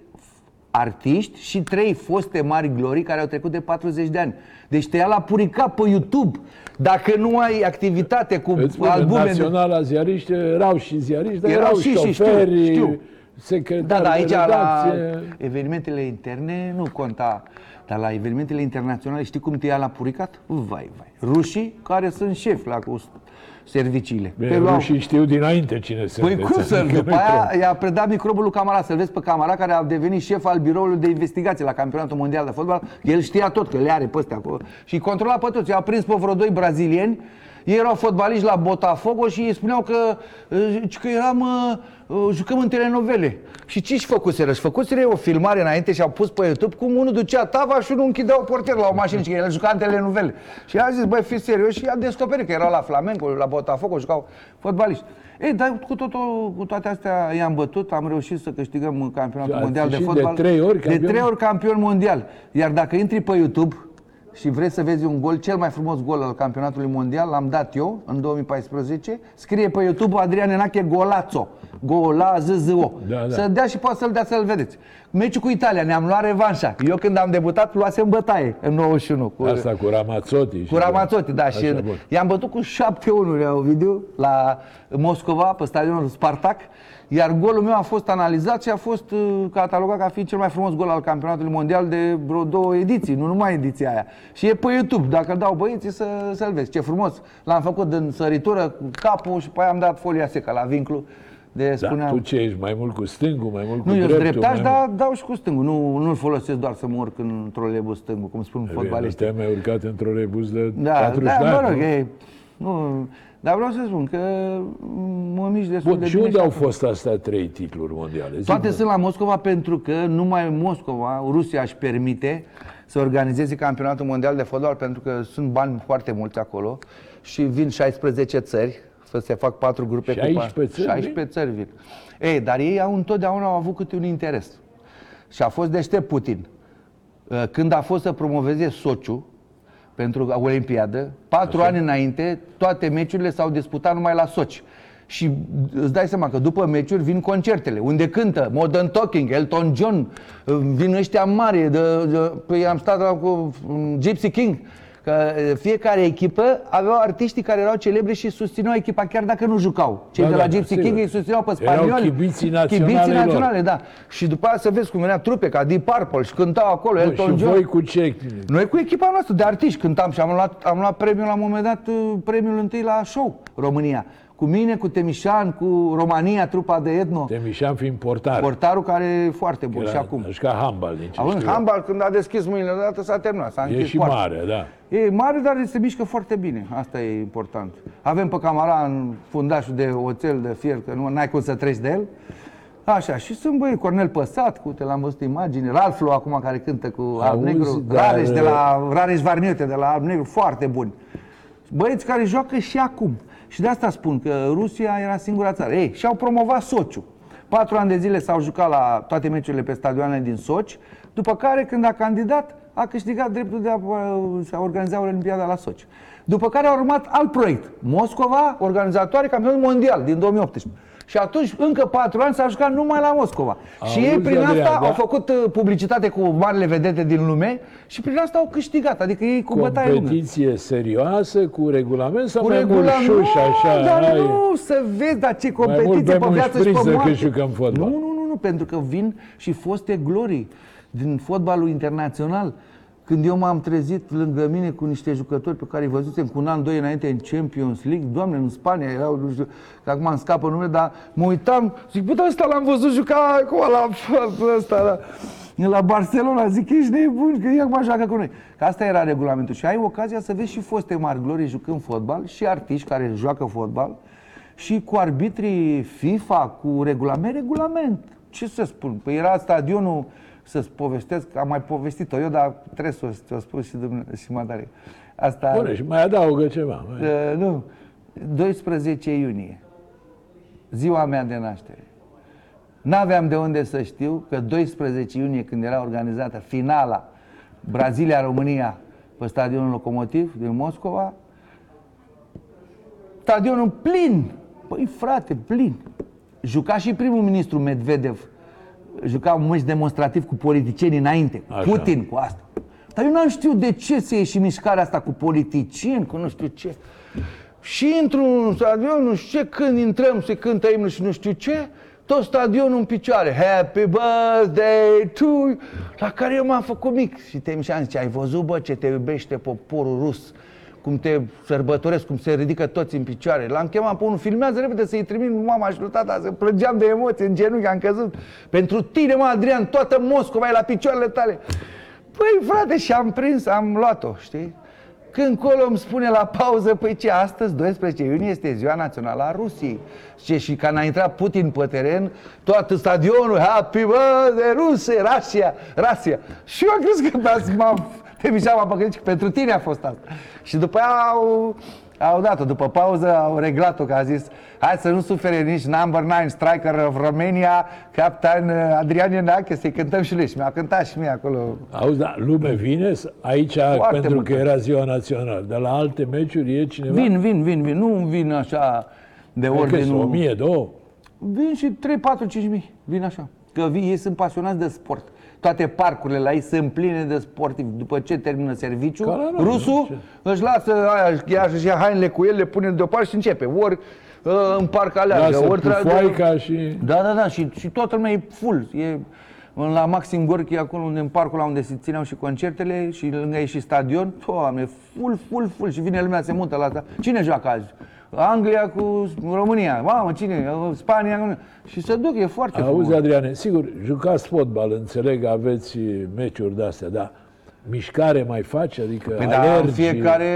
artiști și trei foste mari glorii care au trecut de 40 de ani. Deci te ia la purica pe YouTube. Dacă nu ai activitate cu Îți spun, în albume... de- Naționala ziariști erau și ziariști, dar Erau erau, și- și, știu, șoferi, știu. secretar Da, da, aici de la redacție. evenimentele interne nu conta, dar la evenimentele internaționale știi cum te ia la puricat? Vai, vai. Rușii care sunt șefi la cu serviciile. Bine, Te luau- rușii știu dinainte cine Păi sunteți, cum să adică După nu-i aia trebuie. i-a predat microbul lui Camara, să-l vezi pe Camara, care a devenit șef al biroului de investigație la campionatul mondial de fotbal. El știa tot, că le are pe astea acolo. Și îi controla pe toți. I-a prins pe vreo doi brazilieni, ei erau fotbaliști la Botafogo și îi spuneau că, uh, că eram, uh, uh, jucăm în telenovele. Și ce-și făcuseră? Și făcuseră o filmare înainte și au pus pe YouTube cum unul ducea tavaș și unul închidea o portier la o mașină și el juca în telenovele. Și a zis, băi, fiți serios și a descoperit că erau la Flamengo, la Botafogo, jucau fotbaliști. Ei, dar cu, totul, cu toate astea i-am bătut, am reușit să câștigăm campionatul Ați mondial de ieșit de fotbal. trei ori De campion? trei ori campion mondial. Iar dacă intri pe YouTube și vrei să vezi un gol, cel mai frumos gol al campionatului mondial, l-am dat eu în 2014, scrie pe YouTube Adrian Enache Golazo. Golazzo. Da, da. Să dea și poate să-l dea să-l vedeți. Meciul cu Italia, ne-am luat revanșa. Eu când am debutat, luasem bătaie în 91. Cu, Asta cu Ramazzotti. și cu Ramazzotti, da, și Așa, bun. i-am bătut cu 7-1 la Ovidiu la Moscova, pe stadionul Spartak, iar golul meu a fost analizat și a fost uh, catalogat ca fiind cel mai frumos gol al campionatului mondial de vreo două ediții, nu numai ediția aia. Și e pe YouTube, dacă dau băieții să, să-l vezi. Ce frumos! L-am făcut în săritură cu capul și pe aia am dat folia secă la vinclu. De Da, spuneam, tu ce ești? Mai mult cu stângul, mai mult cu nu, eu sunt dreptul? dreptaș, mai dar dau și cu stângul. Nu, nu-l folosesc doar să mă urc în trolebus stângul, cum spun Bine, nu fotbaliștii. te-ai mai urcat într-o rebus de Da, 40 da, de mă ani, rog, nu? e, nu, dar vreau să spun că mă mișc destul Bun, de și bine. unde au acum. fost astea trei titluri mondiale? Zi-mi. Toate sunt la Moscova pentru că numai Moscova, Rusia își permite să organizeze campionatul mondial de fotbal pentru că sunt bani foarte mulți acolo și vin 16 țări, să se fac patru grupe cu 16 pa- țări 16 țări vin. Ei, dar ei au întotdeauna au avut câte un interes. Și a fost deștept Putin. Uh, Când a fost să promoveze Sociu pentru Olimpiadă, patru ani înainte, toate meciurile s-au disputat numai la Soci. Și îți dai seama că după meciuri vin concertele, unde cântă Modern Talking, Elton John, uh, vin ăștia mari, de, de, păi am stat la cu um, Gypsy King, că uh, fiecare echipă aveau artiștii care erau celebri și susțineau echipa chiar dacă nu jucau. Cei Da, de da, la da, Gypsy sigur. King îi susțineau pe Erau spanioli. chibiții naționale Chibiții lor. naționale, da. Și după aia să vezi cum venea trupe ca Deep Purple și cântau acolo Bun, Elton și John. voi cu ce? Noi cu echipa noastră de artiști cântam și am luat, am luat premiul la un moment dat, uh, premiul întâi la show România. Cu mine, cu Temișan, cu România, trupa de etno. Temișan fiind portar. Portarul care e foarte bun și acum. Și ca handbal, din ce Având știu eu. handbal, când a deschis mâinile odată, s-a terminat, s-a E închis și poarta. mare, da. E mare, dar se mișcă foarte bine. Asta e important. Avem pe camara în fundașul de oțel de fier, că nu ai cum să treci de el. Așa, și sunt băi, Cornel Păsat, cu te l-am văzut imagine, Ralflu acum care cântă cu Alb Auzi, Negru, dar- Rareș de la Rareș Varniote de la Alb Negru, foarte buni. Băieți care joacă și acum. Și de asta spun că Rusia era singura țară. Ei, și-au promovat Sociu. Patru ani de zile s-au jucat la toate meciurile pe stadioanele din Soci, după care, când a candidat, a câștigat dreptul de a, a organiza Olimpiada la Soci. După care a urmat alt proiect. Moscova, organizatoare campionat mondial din 2018. Și atunci, încă patru ani, s-a jucat numai la Moscova. și ei, Auzi, prin Adrian, asta, da? au făcut uh, publicitate cu marile vedete din lume și prin asta au câștigat. Adică ei cu bătaie lungă. Competiție serioasă, cu regulament sau Cu mai mult regulament, șuș, așa? dar ai- nu, să vezi, dar ce mult competiție bem pe un viață și șpriț pe decât moarte. jucăm fotbal. Nu, nu, nu, nu, pentru că vin și foste glorii din fotbalul internațional. Când eu m-am trezit lângă mine cu niște jucători pe care îi văzusem cu un an, doi înainte în Champions League, doamne, în Spania erau, nu știu, că acum îmi scapă numele, dar mă uitam, zic, bă, dar ăsta l-am văzut juca acolo la ăsta, la, la Barcelona, zic, ești nebun, că e acum joacă cu noi. Că asta era regulamentul și ai ocazia să vezi și foste mari glorii jucând fotbal și artiști care joacă fotbal și cu arbitrii FIFA, cu regulament, regulament. Ce să spun? Păi era stadionul, să-ți povestesc, am mai povestit-o eu, dar trebuie să o- să o spun și, dumne, și Madare. Asta, Bune, și mai adaugă ceva. mai- uh, nu, 12 iunie, ziua mea de naștere. N-aveam de unde să știu că 12 iunie, când era organizată finala Brazilia-România pe stadionul Locomotiv din Moscova, stadionul plin. Păi frate, plin. Juca și primul ministru Medvedev. Juca un meci demonstrativ cu politicieni înainte. Așa. Putin cu asta. Dar eu n-am știut de ce se ieși mișcarea asta cu politicieni, cu nu știu ce. Și intru în stadion, nu știu ce, când intrăm, se cântă imnul și nu știu ce, tot stadionul în picioare, Happy birthday to you, la care eu m-am făcut mic. Și Temișan zice, ai văzut, bă, ce te iubește poporul rus, cum te sărbătoresc, cum se ridică toți în picioare. L-am chemat pe unul, filmează repede să-i trimit mama și lui tata, să plângeam de emoție, în genunchi am căzut. Pentru tine, mă, Adrian, toată Moscova e la picioarele tale. Păi, frate, și am prins, am luat-o, știi? Când colo îmi spune la pauză, păi ce, astăzi, 12 iunie, este ziua națională a Rusiei. Ce, și când a intrat Putin pe teren, toată stadionul, happy birthday, Rusia, Rusia, Rusia. Și eu am crezut că m-am Mișa m-a păcălit că pentru tine a fost asta. Și după aia au, au dat-o, după pauză au reglat-o, că a zis hai să nu sufere nici number 9 striker of Romania, captain Adrian Ienache, să-i cântăm și lui. Și mi-a cântat și mie acolo. Auzi, da, lume vine aici Foarte pentru multă. că era ziua națională. De la alte meciuri e cineva? Vin, vin, vin, vin. Nu vin așa de Adică sunt ordinul... 1000, 2. Vin și 3, 4, 5 mii. Vin așa. Că vii, ei sunt pasionați de sport. Toate parcurile la ei sunt pline de sportivi. După ce termină serviciul, Ca la noi, rusul ce? își lasă aia, ia, își ia hainele cu el, le pune deoparte și începe. Ori uh, în parc aleargă, Lasă ori tra- pufoaica și... Da, da, da, și, și toată lumea e full. E la Maxim Gorki, acolo unde, în parcul la unde se țineau și concertele și lângă e și stadion, doamne, full, full, full și vine lumea, se mută la asta. Cine joacă azi? Anglia cu România, mamă, cine? Spania, și se duc, e foarte Auzi, frumos. Adriane, sigur, jucați fotbal, înțeleg, aveți meciuri de-astea, dar mișcare mai faci? Adică Păi da, alergi? în fiecare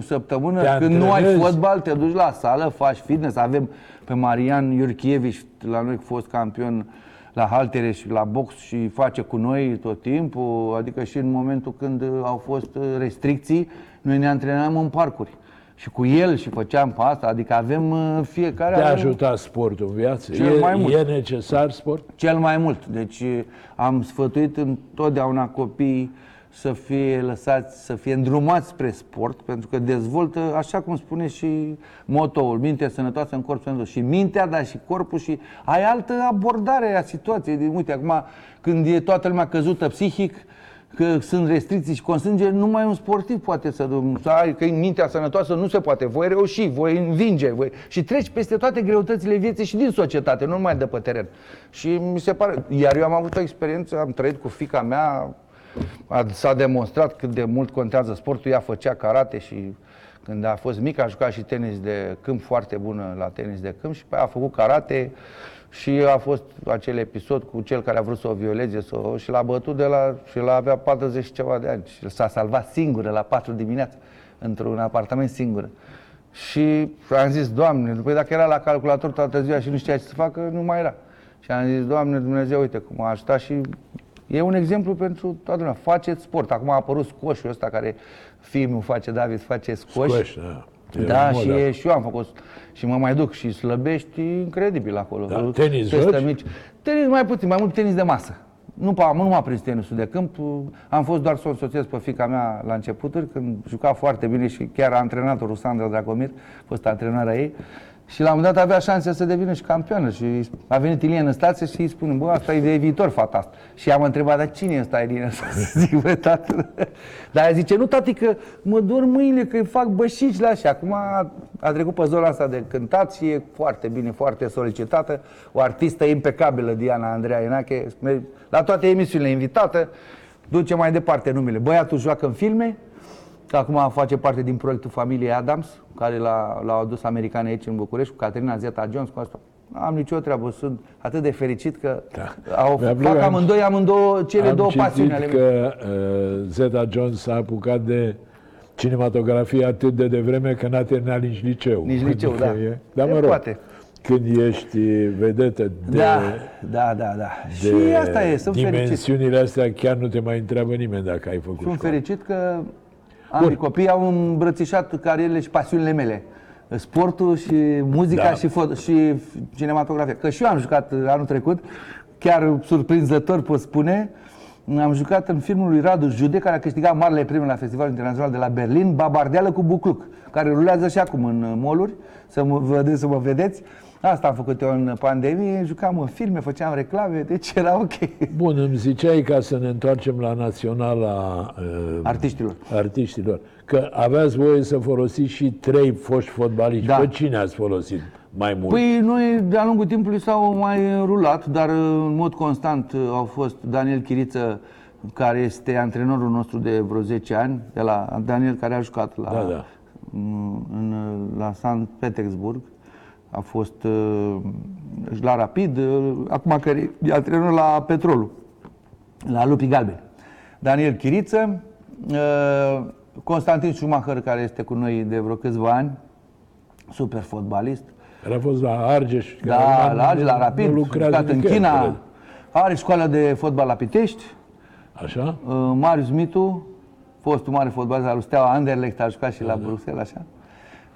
săptămână, Te când nu ai antrenezi? fotbal, te duci la sală, faci fitness. Avem pe Marian Iurchievici, la noi fost campion la haltere și la box și face cu noi tot timpul, adică și în momentul când au fost restricții, noi ne antrenam în parcuri. Și cu el și făceam pe asta, adică avem uh, fiecare... Te-a avem- ajutat sportul în viață? Cel e, mai mult. e necesar sport? Cel mai mult. Deci am sfătuit întotdeauna copiii să fie lăsați, să fie îndrumați spre sport, pentru că dezvoltă, așa cum spune și motoul, minte sănătoasă în corp sănătos. Și mintea, dar și corpul și ai altă abordare a situației. De, uite, acum când e toată lumea căzută psihic, că sunt restricții și constrângeri, numai un sportiv poate să, să ai, că mintea sănătoasă nu se poate. Voi reuși, voi învinge, voi... și treci peste toate greutățile vieții și din societate, nu numai de pe teren. Și mi se pare, iar eu am avut o experiență, am trăit cu fica mea, a, s-a demonstrat cât de mult contează sportul, ea făcea karate și când a fost mică a jucat și tenis de câmp foarte bună la tenis de câmp și pe aia a făcut karate și a fost acel episod cu cel care a vrut să o violeze să o, și l-a bătut de la, și l-a avea 40 și ceva de ani și s-a salvat singură la 4 dimineața într-un apartament singură. Și am zis, Doamne, după dacă era la calculator toată ziua și nu știa ce să facă, nu mai era. Și am zis, Doamne Dumnezeu, uite cum a ajutat și e un exemplu pentru toată lumea. Faceți sport. Acum a apărut scoșul ăsta care filmul face, David face scoș. Squash, da. E Da, mod, și, e, și eu am făcut și mă mai duc și slăbești incredibil acolo. Da, tenis Testă joci? mici. Tenis mai puțin, mai mult tenis de masă. Nu, pa- nu m-a prins tenisul de câmp. Am fost doar să o însoțesc pe fica mea la începuturi, când juca foarte bine și chiar antrenatul Rusandra Dragomir, a fost antrenarea ei. Și la un moment dat avea șanse să devină și campioană și a venit Ilie în stație și îi spune, bă, asta e de viitor, fata asta. Și am întrebat, dar cine e ăsta, Ilie? Să zic, bă, tată. Dar ea zice, nu, tati, că mă dor mâinile, că îi fac bășici la și acum a, a trecut pe zona asta de cântat și e foarte bine, foarte solicitată. O artistă impecabilă, Diana Andreea Inache, la toate emisiunile invitată, duce mai departe numele. Băiatul joacă în filme, că acum face parte din proiectul familiei Adams, care l-a, l-au adus americani aici în București, cu Caterina Zeta-Jones, cu asta. N-am nicio treabă, sunt atât de fericit că Da. au, Mi-a fac plăcut, am- amândoi, amândouă, cele Am două citit pasiuni ale mele. că uh, Zeta Jones s-a apucat de cinematografie atât de devreme că n-a terminat nici liceu. Nici liceu, Adică da. E, dar E, mă rog, poate. când ești vedetă de, Da, da, da, da. de Și asta e, sunt fericit. dimensiunile astea, chiar nu te mai întreabă nimeni dacă ai făcut Sunt școală. fericit că ambii copii au îmbrățișat carierele și pasiunile mele. Sportul și muzica Da. și, fo- și cinematografia. Că și eu am jucat anul trecut, chiar surprinzător pot spune, am jucat în filmul lui Radu Jude, care a câștigat marele premiu la Festivalul Internațional de la Berlin, Babardeală cu Bucluc, care rulează și acum în moluri, să mă vedeți, să mă vedeți. Asta am făcut eu în pandemie, jucam în filme, făceam reclame, deci era ok. Bun, îmi ziceai ca să ne întoarcem la naționala uh, Artiștilor. artiștilor, că aveați voie să folosiți și trei foști fotbaliști. Da. Pe cine ați folosit mai mult? Păi noi de-a lungul timpului s-au mai rulat, dar în mod constant au fost Daniel Chiriță, care este antrenorul nostru de vreo 10 ani, de la Daniel care a jucat la, Da, da. În, la San Petersburg, a fost uh, la Rapid, uh, acum care e antrenor la Petrolul, la Lupii Galbeni. Daniel Chiriță, uh, Constantin Schumacher, care este cu noi de vreo câțiva ani, super fotbalist, Care a fost la Argeș. care da, nu- la Argeș, la nu Rapid, a lucrează jucat în nicăieri, China, cred. are școală de fotbal la Pitești, Așa? Uh, Marius Mitu, fostul mare fotbalist al lui Steaua Anderlecht, a jucat și la Bruxelles, așa,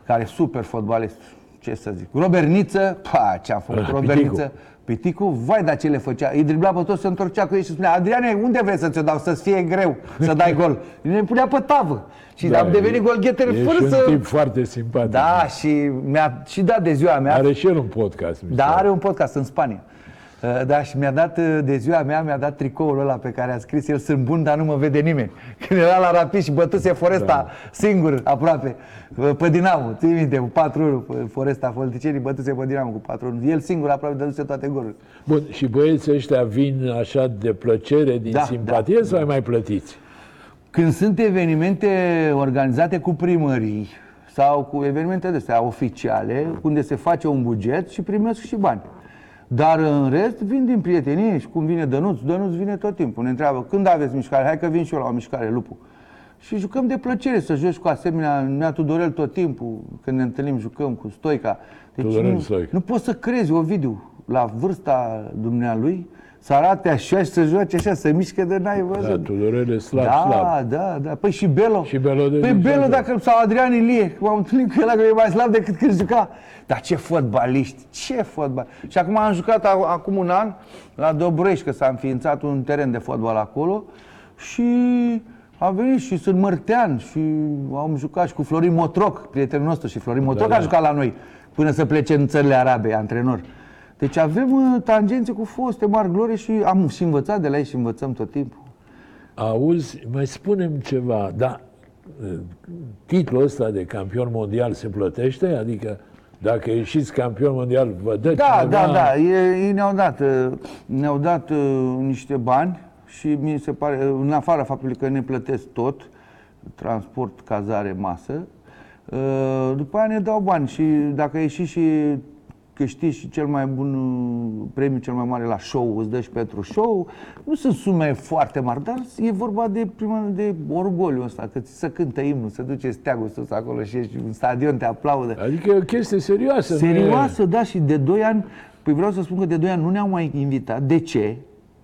care e super fotbalist, ce să zic. Robert Niță, pa, ce a făcut Ah, Robert Piticu. Niță. Piticu, vai, dar ce le făcea. Îi dribla pe toți, se întorcea cu ei și spunea, Adriane, unde vrei să ți-o dau, să-ți fie greu să dai gol? Ne punea pe tavă. Și Da, am devenit e- golgheter e fără și să... un tip foarte simpatic. Da, și mi-a și dat de ziua mea. Are și el un podcast. mi se Da, pare. are un podcast în Spania. Uh, Da, și mi-a dat uh, de ziua mea, mi-a dat tricoul ăla pe care a scris el Sunt bun, dar nu mă vede nimeni Când era la Rapid și bătuse Foresta Da. singur aproape uh, Pe Dinamo, ții minte, cu 4 Foresta, politicienii bătuse pe Dinamo cu 4 El singur aproape dăduse toate golurile Bun, și băieții ăștia vin așa de plăcere, din Da, simpatie da, sau mai mai plătiți? Când sunt evenimente organizate cu primării sau cu evenimente de astea oficiale, unde se face un buget și primesc și bani. Dar în rest vin din prietenie și cum vine Dănuț, Dănuț vine tot timpul. Ne întreabă când aveți mișcare, hai că vin și eu la o mișcare, lupul. Și jucăm de plăcere să joci cu asemenea Nea Tudorel tot timpul, când ne întâlnim, jucăm cu Stoica. Deci Tudorel nu, Stoica. nu poți să crezi, Ovidiu, la vârsta dumnealui, să arate așa și să joace așa, să mișcă de n-ai văzut. Da, Tudorel e slab, Da, slab. da, da. Păi și Belo. Și Belo de Păi nici Belo, așa. dacă, sau Adrian Ilie, m-am întâlnit cu el, că e mai slab decât când juca. Dar ce fotbaliști, ce fotbal. Și acum am jucat a- acum un an la Dobrești, că s-a înființat un teren de fotbal acolo și a venit și sunt Mărtean și am jucat și cu Florin Motroc, prietenul nostru și Florin Motroc da. a jucat la noi până să plece în țările arabe, antrenor. Deci avem uh, tangențe cu foste mari glorie și am și învățat de la ei și învățăm tot timpul. Auzi, mai spunem ceva, da, titlul ăsta de campion mondial se plătește? Adică dacă ieșiți campion mondial, vă dă Da, cineva? da, da, ei, ei ne-au dat, uh, ne-au dat uh, niște bani și mi se pare, uh, în afara faptului că ne plătesc tot, transport, cazare, masă, uh, după aia ne dau bani și dacă ieși și câștigi și cel mai bun uh, premiu cel mai mare la show, îți dă și pentru show, nu sunt sume foarte mari, dar e vorba de prima de orgoliu ăsta, că ți se cântă imnul, se duce steagul sus acolo și ești în stadion, te aplaudă. Adică e o chestie serioasă. nu e- Serioasă, da, și de 2 ani, păi vreau să spun că de 2 ani nu ne-au mai invitat. De ce?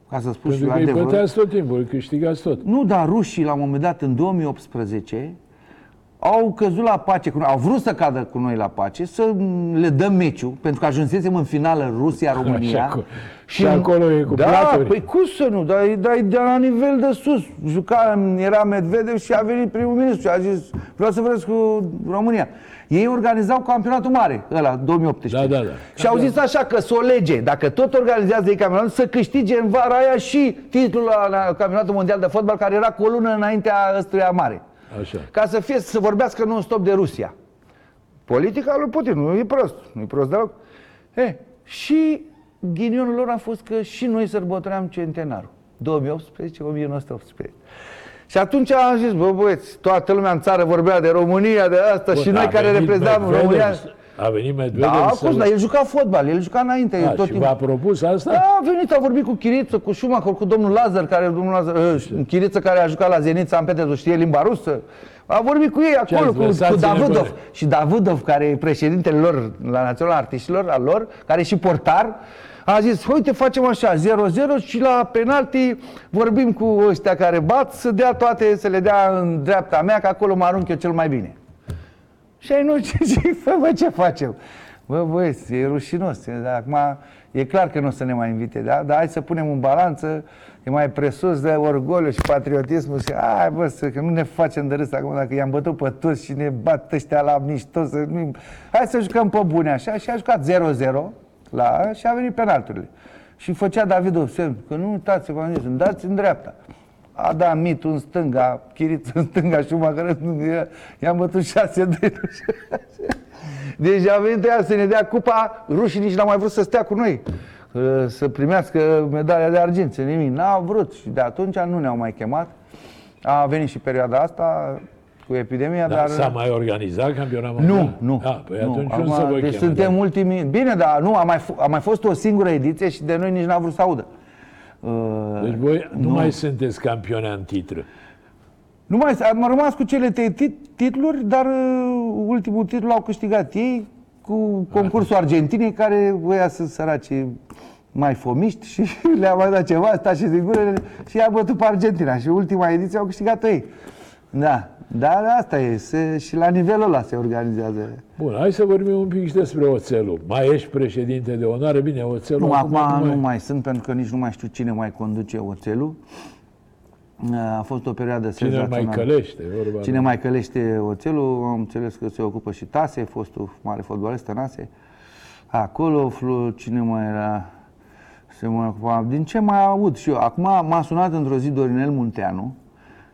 Ca să spun și Pentru eu că îi adevărul. plăteați tot timpul, îi câștigați tot. Nu, dar rușii la un moment dat, în 2018, au căzut la pace cu noi, au vrut să cadă cu noi la pace, să le dăm meciul, pentru că ajunsesem în finală Rusia-România. Așa, cu- și acolo e cu da, platuri. păi cum să nu, dar, e- dar e de la nivel de sus. Juca, era Medvedev și a venit primul ministru și a zis, vreau să vreți cu România. Ei organizau campionatul mare, ăla, 2018. Da, da, da. Și au zis așa că să o lege, dacă tot organizează ei campionatul, să câștige în vara aia și titlul la, la campionatul mondial de fotbal, care era cu o lună înaintea ăstuia mare. Așa. Ca să fie, să vorbească non-stop de Rusia. Politica lui Putin nu e prost, nu e prost deloc. E, și ghinionul lor a fost că și noi sărbătoream centenarul. 2018-1918. Și atunci am zis, bă băieți, toată lumea în țară vorbea de România, de asta Bun, și noi a care venit reprezentam Medvedev, România. A venit Medvedev Da, a să- fost, dar el juca fotbal, el juca înainte, Da, tot și timpul. v-a propus asta? Da, a venit, a vorbit cu Chiriță, cu Schumacher, cu domnul Lazar, care domnul Lazar, uh, Chiriță care a jucat la Zenit San Petersburg, știe limba rusă. A vorbit cu ei acolo, ați cu, lăsat cu Davidov. ține Și Davidov, care e președintele lor, la Național Artiștilor, al lor, care e și portar, a zis, uite, facem așa, 0-0 și la penalti vorbim cu ăștia care bat, să dea toate, să le dea în dreapta mea, că acolo mă arunc eu cel mai bine. Și ai nu ce zic, fă, bă, ce facem? Bă, băieți, e rușinos. E- Acum e clar că nu o să ne mai invite, da? Dar hai să punem în balanță, e mai presus de orgoliu și patriotismul și hai bă, să, că nu ne facem de râs acum dacă i-am bătut pe toți și ne bat ăștia la mișto, să nu... Hai să jucăm pe bune așa și a jucat 0-0 la, și a venit penalturile. Și făcea Davidov semn, că nu uitați, v-am zis, îmi dați în dreapta. A dat mit în stânga, Chirit în stânga și Schumacher i-am bătut 6 2 Deci a venit ea să ne dea cupa, rușii nici n-au mai vrut să stea cu noi uh, să primească medalia de argint, nimic. N-au vrut și de atunci nu ne-au mai chemat. A venit și perioada asta cu epidemia, Dar dar... s-a mai organizat campionatul Nu, mondial? nu. Ah, păi nu. atunci Acum, nu se voi deci chema, suntem da. ultimii... Bine, dar nu, a mai, f- a mai fost o singură ediție și de noi nici n-a vrut să audă. Uh, Deci voi nu, mai sunteți campioni în titlu. Nu mai, am rămas cu cele trei tit- titluri, dar uh, ultimul titlu l-au câștigat ei cu concursul Argentinei, care voia să săraci mai fomiști și le-a mai dat ceva, sta și sigurele și i-a bătut pe Argentina și ultima ediție au câștigat ei. Da, dar asta e, se, și la nivelul ăla se organizează. Bun, hai să vorbim un pic și despre Oțelul. Mai ești președinte de onoare? Bine, Oțelul Nu, acum nu mai sunt, pentru că nici nu mai știu cine mai conduce oțelul. A fost o perioadă Cine îl mai senzațională. călește? Vorba Cine mai călește oțelul, am înțeles că se ocupă și Tase, fostul mare fotbalist Tănase. Acolo, Flu, cine mai era? Se mai ocupa. Din ce mai aud și eu? Acum m-a sunat într-o zi Dorinel Munteanu,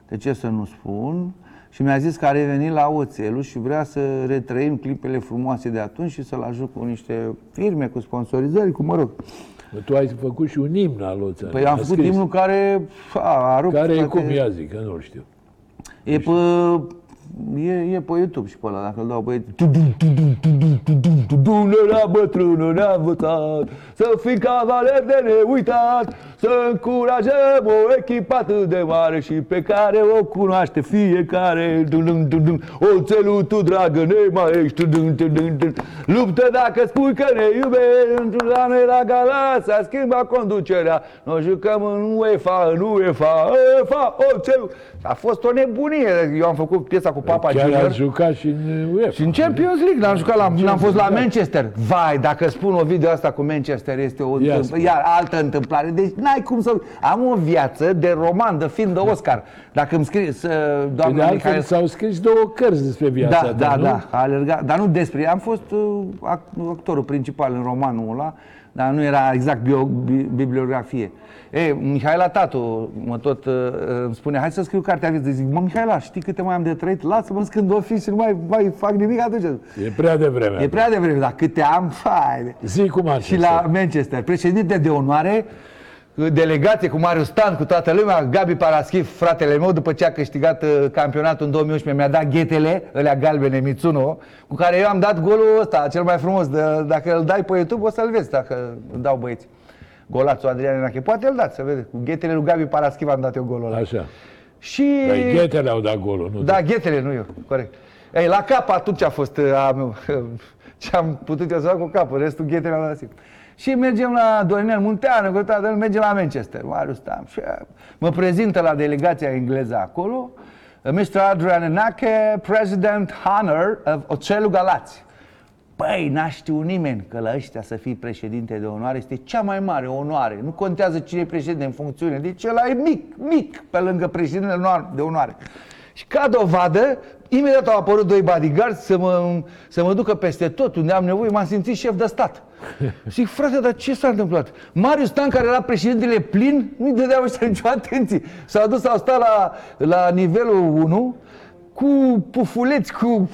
de ce să nu spun, și mi-a zis că a revenit la oțelul și vrea să retrăim clipele frumoase de atunci și să-l ajut cu niște firme, cu sponsorizări, cu mă rog. Tu ai făcut și un imn al Oțelului. Păi am A făcut scris. imnul care a, a rupt Care e toate- cum ia zic, că nu știu. E pe, e, e pe YouTube și pe ăla, dacă îl dau băieți. Tudune la bătrână ne-a învățat Să fii cavaler de neuitat Să încurajăm o echipă atât de mare Și pe care o cunoaște fiecare. Dun, dun, dun, Oțelul tu, dragă, ne mai ești. Dun, dun, dun, dun. Luptă dacă spui că ne iubești La noi la gala s-a schimbat conducerea. Noi jucăm în UEFA, în UEFA UEFA, Oțelul. A fost o nebunie. Eu am făcut piesa cu Papa Chiar Junior a jucat și în UEFA. și în Champions League n-am jucat, la, n-am fost la Manchester. Vai, dacă spun o video asta cu Manchester, este o Ia întâmpl- spune. iar altă întâmplare. Deci n-ai cum să... Am o viață de roman, de film de Oscar. Dacă îmi scrie, să, Pe de doamna altfel Mihail... s-au scris două cărți despre viața Da, ta, da, nu? da, a alergat, dar nu despre. Am fost uh, act- actorul principal în romanul ăla, dar nu era exact bio, bi, bibliografie. E, Mihaela Tatu mă tot uh, îmi spune, hai să scriu cartea vieții. Zic, mă, Mihaela, știi câte mai am de trăit? Lasă-mă când o fi și nu mai, mai fac nimic atunci. E prea devreme. E prea devreme, dar câte am, fai. Zi cum ar Și la Manchester, președinte de onoare, delegație cu Marius Stan, cu toată lumea, Gabi Paraschiv, fratele meu, după ce a câștigat uh, campionatul în 2011, mi-a dat ghetele, alea galbene, Mitsuno, cu care eu am dat golul ăsta, cel mai frumos. De, dacă îl dai pe YouTube, o să-l vezi, dacă îl dau băieți. Golațul Adrian Enache. Poate îl dați, să vedeți. Cu ghetele lui Gabi Paraschiv am dat eu golul ăla. Așa. Și... Păi ghetele au dat golul, nu Da, ghetele, nu eu, corect. Ei, la cap atunci a fost uh, a meu, ce am putut eu să fac cu capul, restul ghetele am dat sigur. Și mergem la Dorinel Munteanu, cu toată lumea, mergem la Manchester, Marius Tam. Și uh, mă prezintă la delegația engleză acolo, uh, Mr. Adrian Enache, President Honor of Oțelul Galați. Păi, n-a știut nimeni că la ăștia să fii președinte de onoare este cea mai mare onoare. Nu contează cine e președinte în funcțiune, deci ăla e mic, mic pe lângă președintele onoare- de onoare. Și ca dovadă, imediat au apărut doi bodyguards să mă, să mă ducă peste tot unde am nevoie, m-am simțit șef de stat. Zic, frate, dar ce s-a întâmplat? Marius Stan, care era președintele plin, nu-i dădeau ăștia nicio atenție. S-au dus, au stat la, la nivelul 1, cu pufuleți, cu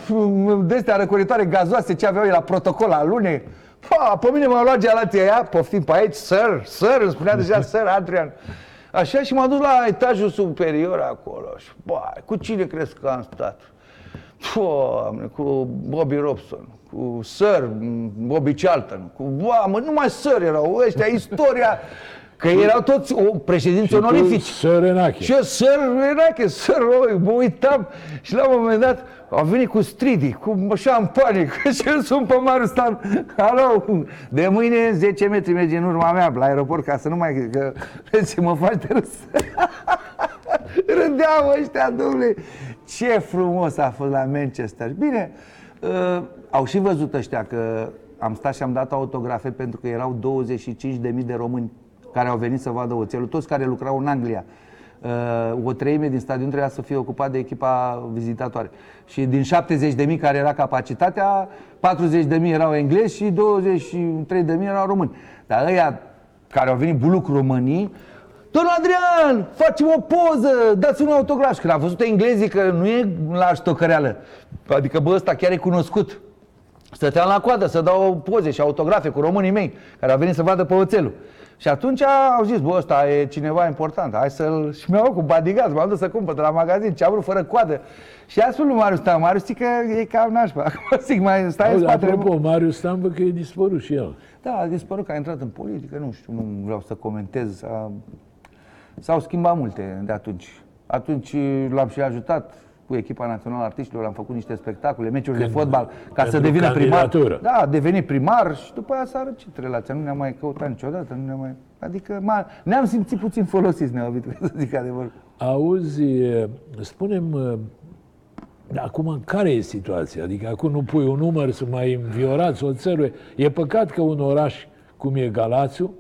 de-astea răcoritoare gazoase, ce aveau ei la protocol la lune. Pa, pe mine m-a luat gelația aia, poftim pe aici, sir, sir, îmi spunea deja sir Adrian. Așa și m-am dus la etajul superior acolo și, bă, cu cine crezi că am stat? Doamne, cu Bobby Robson, cu Sir Bobby Charlton, cu, mă, numai Sir erau ăștia, istoria, că erau toți o, președinți onorifici. Sărenache. Și eu, săr, Renache, săr, oi, mă uitam și la un moment dat a venit cu stridi, cu șampanie, că și eu sunt pe Marius Stan. Alo, de mâine 10 metri merge în urma mea la aeroport ca să nu mai... Că, vezi, mă faci de râs. Râdeau ăștia, domnule. Ce frumos a fost la Manchester. Bine, uh, au și văzut ăștia că am stat și am dat autografe pentru că erau 25.000 de români care au venit să vadă oțelul, toți care lucrau în Anglia. Uh, o treime din stadion trebuia să fie ocupat de echipa vizitatoare. Și din 70.000 care era capacitatea, 40.000 erau englezi și 23.000 erau români. Dar ăia care au venit buluc românii, Domnul Adrian, facem o poză, dați un autograf. Și când am văzut englezii că nu e la ștocăreală, adică bă, ăsta chiar e cunoscut. Stăteam la coadă să dau poze și autografe cu românii mei, care au venit să vadă pe oțelul. Și atunci au zis, bă, ăsta e cineva important, hai să-l... Și mi-au cu bodyguard, m-am dus să cumpăr de la magazin, ce am vrut, fără coadă. Și a spus lui Marius Stam, Marius, zic că e cam nașpa. Acum zic, mai stai în Auzi, spatele... apropo, Marius Stambă că e dispărut și el. Da, a dispărut că a intrat în politică, nu știu, nu vreau să comentez. S-a- S-au schimbat multe de atunci. Atunci l-am și ajutat cu echipa națională a artiștilor, am făcut niște spectacole, meciuri de Când- fotbal, ca să pentru devină primar. candidatură. Da, a devenit primar și după aia s-a răcit relația. Nu ne-am mai căutat niciodată, nu ne-am mai... Adică ma, ne-am simțit puțin folosiți, ne-au avut, să zic adevăr. Auzi, e, spunem, e, acum care e situația? Adică acum nu pui un număr să mai înviorați oțelul. E păcat că un oraș cum e Galațiu,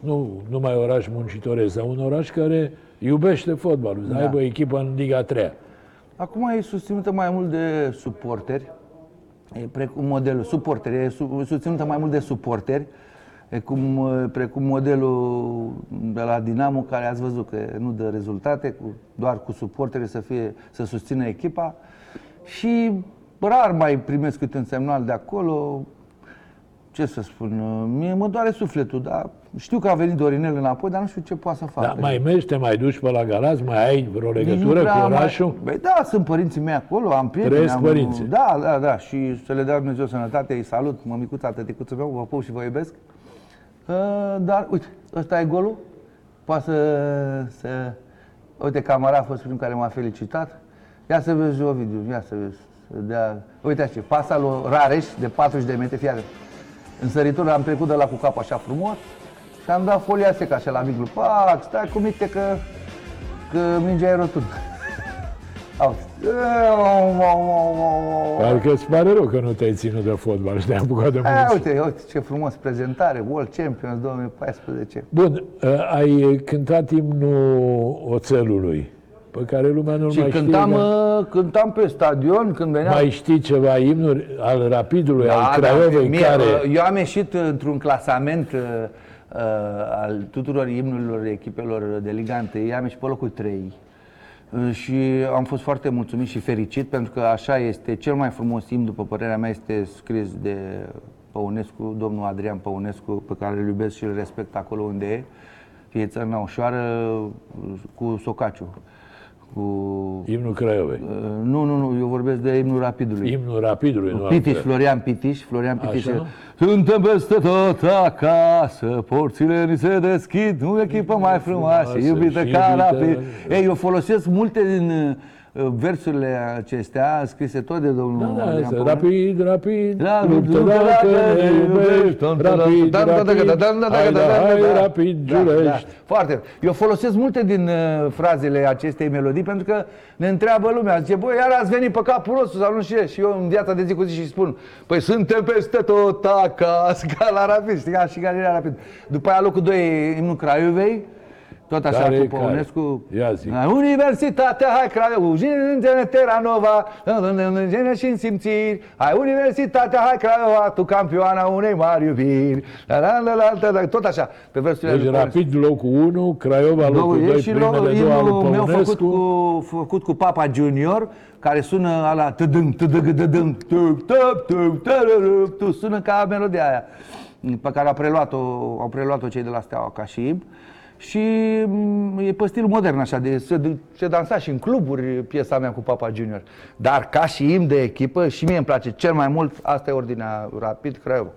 nu numai oraș muncitoresc, dar un oraș care iubește fotbalul, să Da. aibă echipă în Liga 3 Acum e susținută mai mult de suporteri, e precum modelul, suporteri, e su- susținută mai mult de suporteri, e cum, precum modelul de la Dinamo, care ați văzut că nu dă rezultate, cu, doar cu suporteri să, fie, să susțină echipa. Și rar mai primesc câte un semnal de acolo, ce să spun, mie mă doare sufletul, dar știu că a venit Dorinel înapoi, dar nu știu ce poate să facă. Da, mai mergi, te mai duci pe la Galați, mai ai vreo Nici nu legătură prea cu am orașul? Mai... Băi, da, sunt părinții mei acolo, am prieteni. Trăiesc am... părinții. Da, da, da, și să le dea Dumnezeu sănătate, îi salut, mămicuța, tăticuțul meu, vă pup și vă iubesc. Uh, dar, uite, ăsta e golul, poate să, să... Uite, camara a fost primul care m-a felicitat. Ia să vezi, Ovidiu, ia să vezi. Să dea... Uite așa, pasa lui Rareș de 40 de metri, fii atent. În săritură am trecut de la cu cap așa frumos și am dat folia secă așa la micul. Pac, stai cu minte că, că mingea e rotundă. Auzi. Parcă îți pare rău că nu te-ai ținut de fotbal și te-ai apucat de Aia, mulți. uite, uite ce frumos prezentare, World Champions 2014. Bun, ă, ai cântat imnul oțelului, pe care lumea nu Și mai cântam, știe. uh, cântam pe stadion când veneam. Mai știi ceva imnuri al Rapidului, Da, al Craiovei, mie, care... uh, Eu am ieșit uh, într-un clasament uh, uh, al tuturor imnurilor echipelor de Liga 1, am ieșit pe locul 3. Uh, Și am fost foarte mulțumit și fericit pentru că așa este, cel mai frumos imn, după părerea mea, este scris de Păunescu, domnul Adrian Păunescu, pe care îl iubesc și îl respect acolo unde e. E țărna ușoară uh, cu Socaciu. Cu... Imnul Craiovei. Uh, Nu, nu, nu, eu vorbesc de imnul Rapidului. Imnul Rapidului, nu Pitiș, altfel. Florian Pitiș, Florian Pitiș. Așa? Suntem peste tot acasă, porțile ni se deschid, nu echipă mai frumoasă, frumoasă iubită și ca iubită. rapid. Ei, eu folosesc multe din uh, versurile acestea, scrise tot de domnul Da, da, Adrian asta, Păunescu. rapid, rapid, Da, luptă luptă dacă dacă ne ne iubești, iubești, rapid, da, da, da, rapid, da, da, da, hai, da, da, da, hai, da. rapid, Da, da. Giulești. Foarte. Eu folosesc multe din uh, frazele acestei melodii pentru că ne întreabă lumea, zice, băi, iar ați venit pe capul nostru sau nu știu ce. Și eu în viața de zi cu zi și spun, păi suntem peste tot acasă, ca la rapid, știi, ca și Galeria Rapid. După aia locul 2 e imnul Craiovei, tot așa Care e cu care? Păunescu. Ia zi. Da, Universitatea, hai Craiova, Gine Terra Nova, gene și simțiri. Hai Universitatea, hai Craiova, tu campioana unei mari iubiri. La, la, la, la, la, la, tot așa, pe versurile Deci lui Păunescu. rapid locul 1, Craiova Două locul e 2, și primele două al imnul lui meu făcut Păunescu. cu, făcut cu Papa Junior, care sună ala tădâm, tădăgă, tădâm, tăp, tăp, tăp, tărărăp, tu, sună ca melodia aia pe care au preluat-o, au preluat-o cei de la Steaua ca și imn. Și mm, e pe stil modern așa, de, se, se dansa și în cluburi piesa mea cu Papa Junior. Dar ca și imn de echipă și mie îmi place cel mai mult, asta e ordinea Rapid Craiova.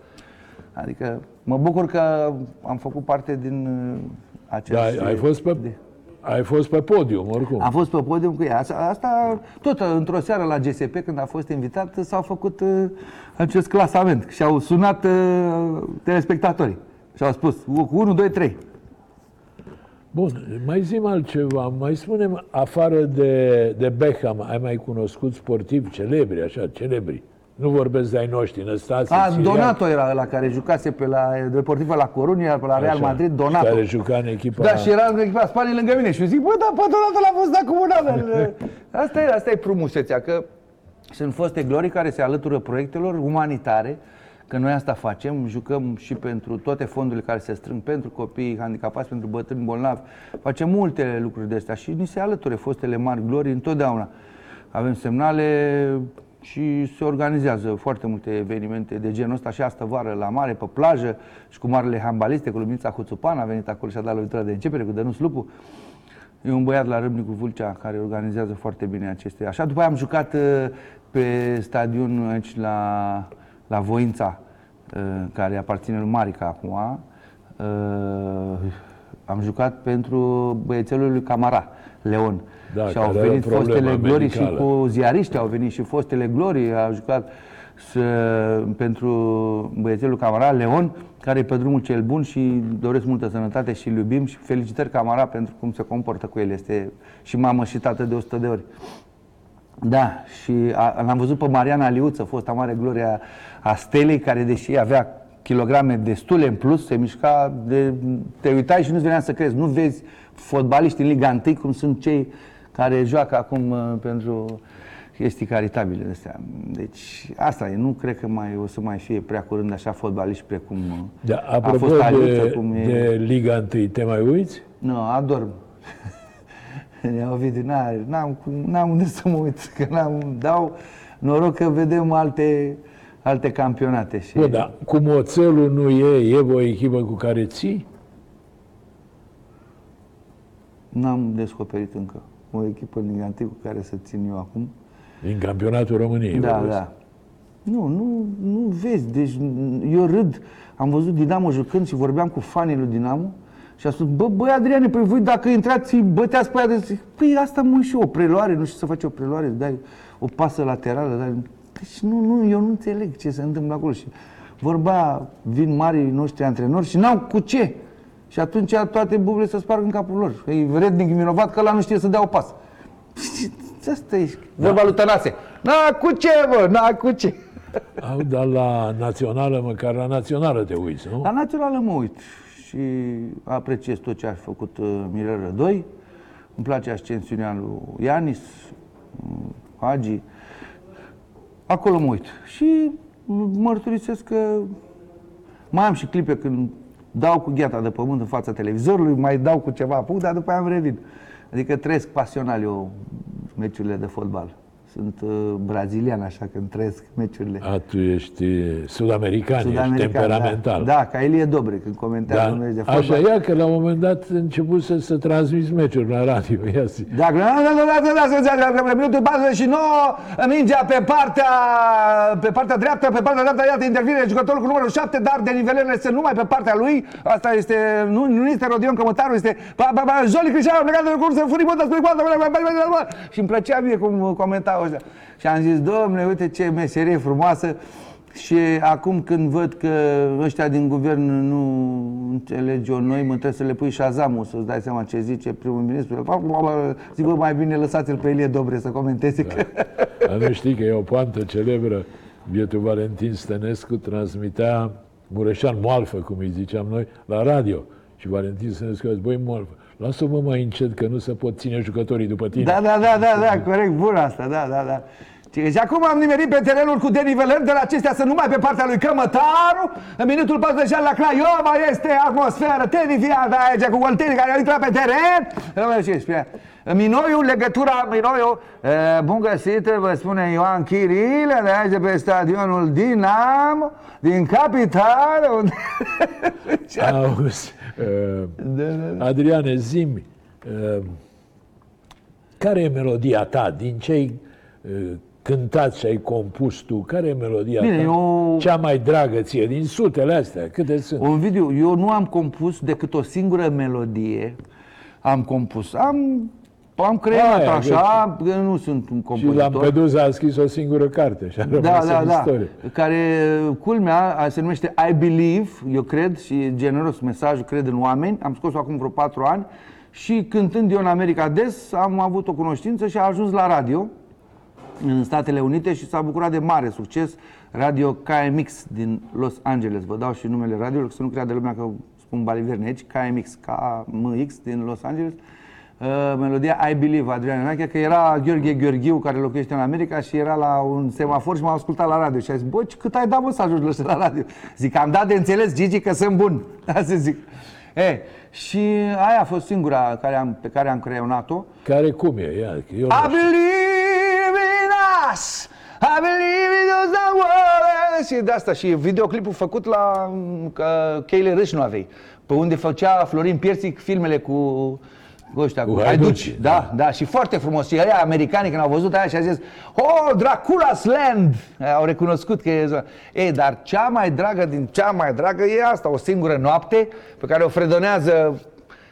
Adică mă bucur că am făcut parte din uh, acest... Da, ai fost pe, ai fost pe podium, oricum. Am fost pe podium cu ea. Asta, asta tot uh, într-o seară la GSP, când a fost invitat, s-au făcut uh, acest clasament și au sunat uh, telespectatorii. Și au spus 1, 2, 3. Bun, mai zim altceva, mai spunem, afară de, de Beckham, ai mai cunoscut sportivi celebri, așa, celebri? Nu vorbesc de ai noștri, Năstase, A, Sirian, Donato era la care jucase pe la Deportivo la Coruña, iar pe la Real așa, Madrid, Donato. Care juca în echipa... Da, și era în echipa Spaniei lângă mine și eu zic, bă, dar pe Donato l-a fost dat cu mâna. Asta e, asta e frumusețea, că sunt foste glorii care se alătură proiectelor umanitare că noi asta facem, jucăm și pentru toate fondurile care se strâng, pentru copii handicapați, pentru bătrâni bolnavi, facem multe lucruri de astea și ni se alăture fostele mari glorii întotdeauna. Avem semnale și se organizează foarte multe evenimente de genul ăsta și asta vară la mare, pe plajă și cu marele handbaliste, cu Lumința Huțupan, a venit acolo și a dat lovitura de începere cu Dănuț Lupu. E un băiat la Râmnicu Vâlcea care organizează foarte bine aceste. Așa, după aia am jucat uh, pe stadion aici la, la Voința, uh, care aparține lui Marica acum. Uh, am jucat pentru băiețelul lui Camara, Leon. Da, și au care are venit o problemă fostele glorii și medicală. cu ziariști au venit și fostele glorii, au jucat să, pentru băiețelul Camara, Leon, care e pe drumul cel bun și doresc multă sănătate și îl iubim și felicitări Camara pentru cum se comportă cu el. Este și mamă și tată de 100 de ori. Da, și a- l-am văzut pe Mariana Liuță, fosta mare gloria a Stelei, care deși avea kilograme destule în plus, se mișca de... Te uitai și nu-ți venea să crezi. Nu vezi fotbaliști în Liga 1 cum sunt cei care joacă acum uh, pentru chestii caritabile de astea. Deci asta e, nu cred că mai o să mai fie prea curând așa fotbaliști precum uh, Da, a apropo fost Aliuță, de, cum e... de Liga 1, te mai uiți? Nu, adorm. Ne-au Ovidiu, n-are- n-am, cum- n-am unde să mă uit, că n-am, dau noroc că vedem alte, alte campionate. Și... Bă, da, cum oțelul nu e, e o echipă cu care ții? N-am descoperit încă o echipă în Liga 1 cu care să țin eu acum. Din campionatul României. Da, vorbesc. da. Nu, nu, nu vezi. Deci eu râd. Am văzut Dinamo jucând și vorbeam cu fanii lui Dinamo și a spus, bă, băi Adriane, păi voi dacă intrați, îi băteați pe aia de zic, Păi asta mă și eu, o preluare, nu știu să faci o preluare, îți dai o pasă laterală, dai... Deci nu, nu, eu nu înțeleg ce se întâmplă acolo și vorba, vin marii noștri antrenori și n-au cu ce. Și atunci toate bublele se sparg în capul lor. E rednic vinovat că la nu știe să dea o pasă. Asta e vorba lui Tănase. N-a cu ce, bă, n-a cu ce. Au, dar la națională, măcar la națională te uiți, nu? La națională mă uit și apreciez tot ce a făcut uh, Mirel Rădoi. Îmi place ascensiunea lui Ianis, uh, Hagi. Acolo mă uit. Și mărturisesc că mai am și clipe când dau cu gheata de pământ în fața televizorului, mai dau cu ceva apuc, dar după aia îmi revin. Adică trăiesc pasional eu meciurile de fotbal. Sunt uh, brazilian, așa, când trăiesc meciurile. A, tu ești sud-american, ești Sud-american, temperamental. Da, da, ca Elie Dobre, când comentează un meci de fotbal. Așa e că la un moment dat a început să se transmiți meciuri la radio. Ia zi. Dacă minutul 49, mingea pe partea, pe partea dreaptă, pe partea dreaptă, iată, intervine jucătorul cu numărul 7, dar denivelele sunt numai pe partea lui. Asta este, nu, nu este Rodion Cămătaru, este pa, pa, pa, Joli Cristiano, a plecat de curs, furibundă, spre coadă, și îmi plăcea mie cum comentau ăștia. Și am zis, domne, uite ce meserie frumoasă. Și acum când văd că ăștia din guvern nu înțelege noi, mă trebuie să le pui șazamul, să-ți dai seama ce zice primul ministru. Zic, bă, mai bine lăsați-l pe Elie Dobre să comenteze. Că... Dar nu știi că e o poantă celebră. Bietul Valentin Stănescu transmitea Mureșan Moalfă, cum îi ziceam noi, la radio. Și Valentin Stănescu a zis, băi Moalfă, lasă-mă mai încet că nu se pot ține jucătorii după tine. Da, da, da, da, da, corect, bun asta, da, da, da. Și acum am nimerit pe terenul cu denivelări, de la acestea sunt numai pe partea lui Cămătaru. În minutul 46 la Craiova este atmosferă terifiantă aici cu Olteni care au intrat pe teren. Rămâne și spune, Minoiu, legătura Minoiu, e, bun găsit, vă spune Ioan Chirile, de aici de pe stadionul Dinamo, din capitală, unde... Auzi, uh, Da, da, da. Adriane, zimi, uh, care e melodia ta din cei uh, cântați și ai compus tu? Care e melodia Bine, ta? eu- Cea mai dragă ție din sutele astea? Câte sunt? Un video, eu nu am compus decât o singură melodie. Am compus. Am, am creat Aia, așa, că nu sunt un Și compozitor. Lampedusa a scris o singură carte și a rămas Da, da, în da. istorie. Care, culmea, a- se numește I Believe, eu cred, și e generos mesajul, cred în oameni. Am scos-o acum vreo patru ani și cântând eu în America des, am avut o cunoștință și a ajuns la radio în Statele Unite și s-a bucurat de mare succes Radio KMX din Los Angeles. Vă dau și numele radioului, să nu creadă lumea că spun baliverne aici, KMX, KMX din Los Angeles. uh, melodia I Believe, Adrian Enache, că era Gheorghe Gheorghiu care locuiește în America și era la un semafor și m-a ascultat la radio și a zis, bă, ce- cât ai dat mă să ajungi la ăștia la radio? Zic, am dat de înțeles, Gigi, că sunt bun. Asta zic. E, și aia a fost singura care am, pe care am creionat-o. Care cum e? Ia, că eu I nu știu. believe in us. I believe in those that world. Și de asta. Și videoclipul făcut la că cheile râși nu avei. Pe unde făcea Florin Piersic filmele cu cu ăștia, cu, Cu haiduci. haiducii, Da, da, și foarte frumos. Și aia americani când au văzut aia și au zis Oh, Dracula's Land! Au recunoscut că e... Ei, dar cea mai dragă din cea mai dragă e asta, o singură noapte pe care o fredonează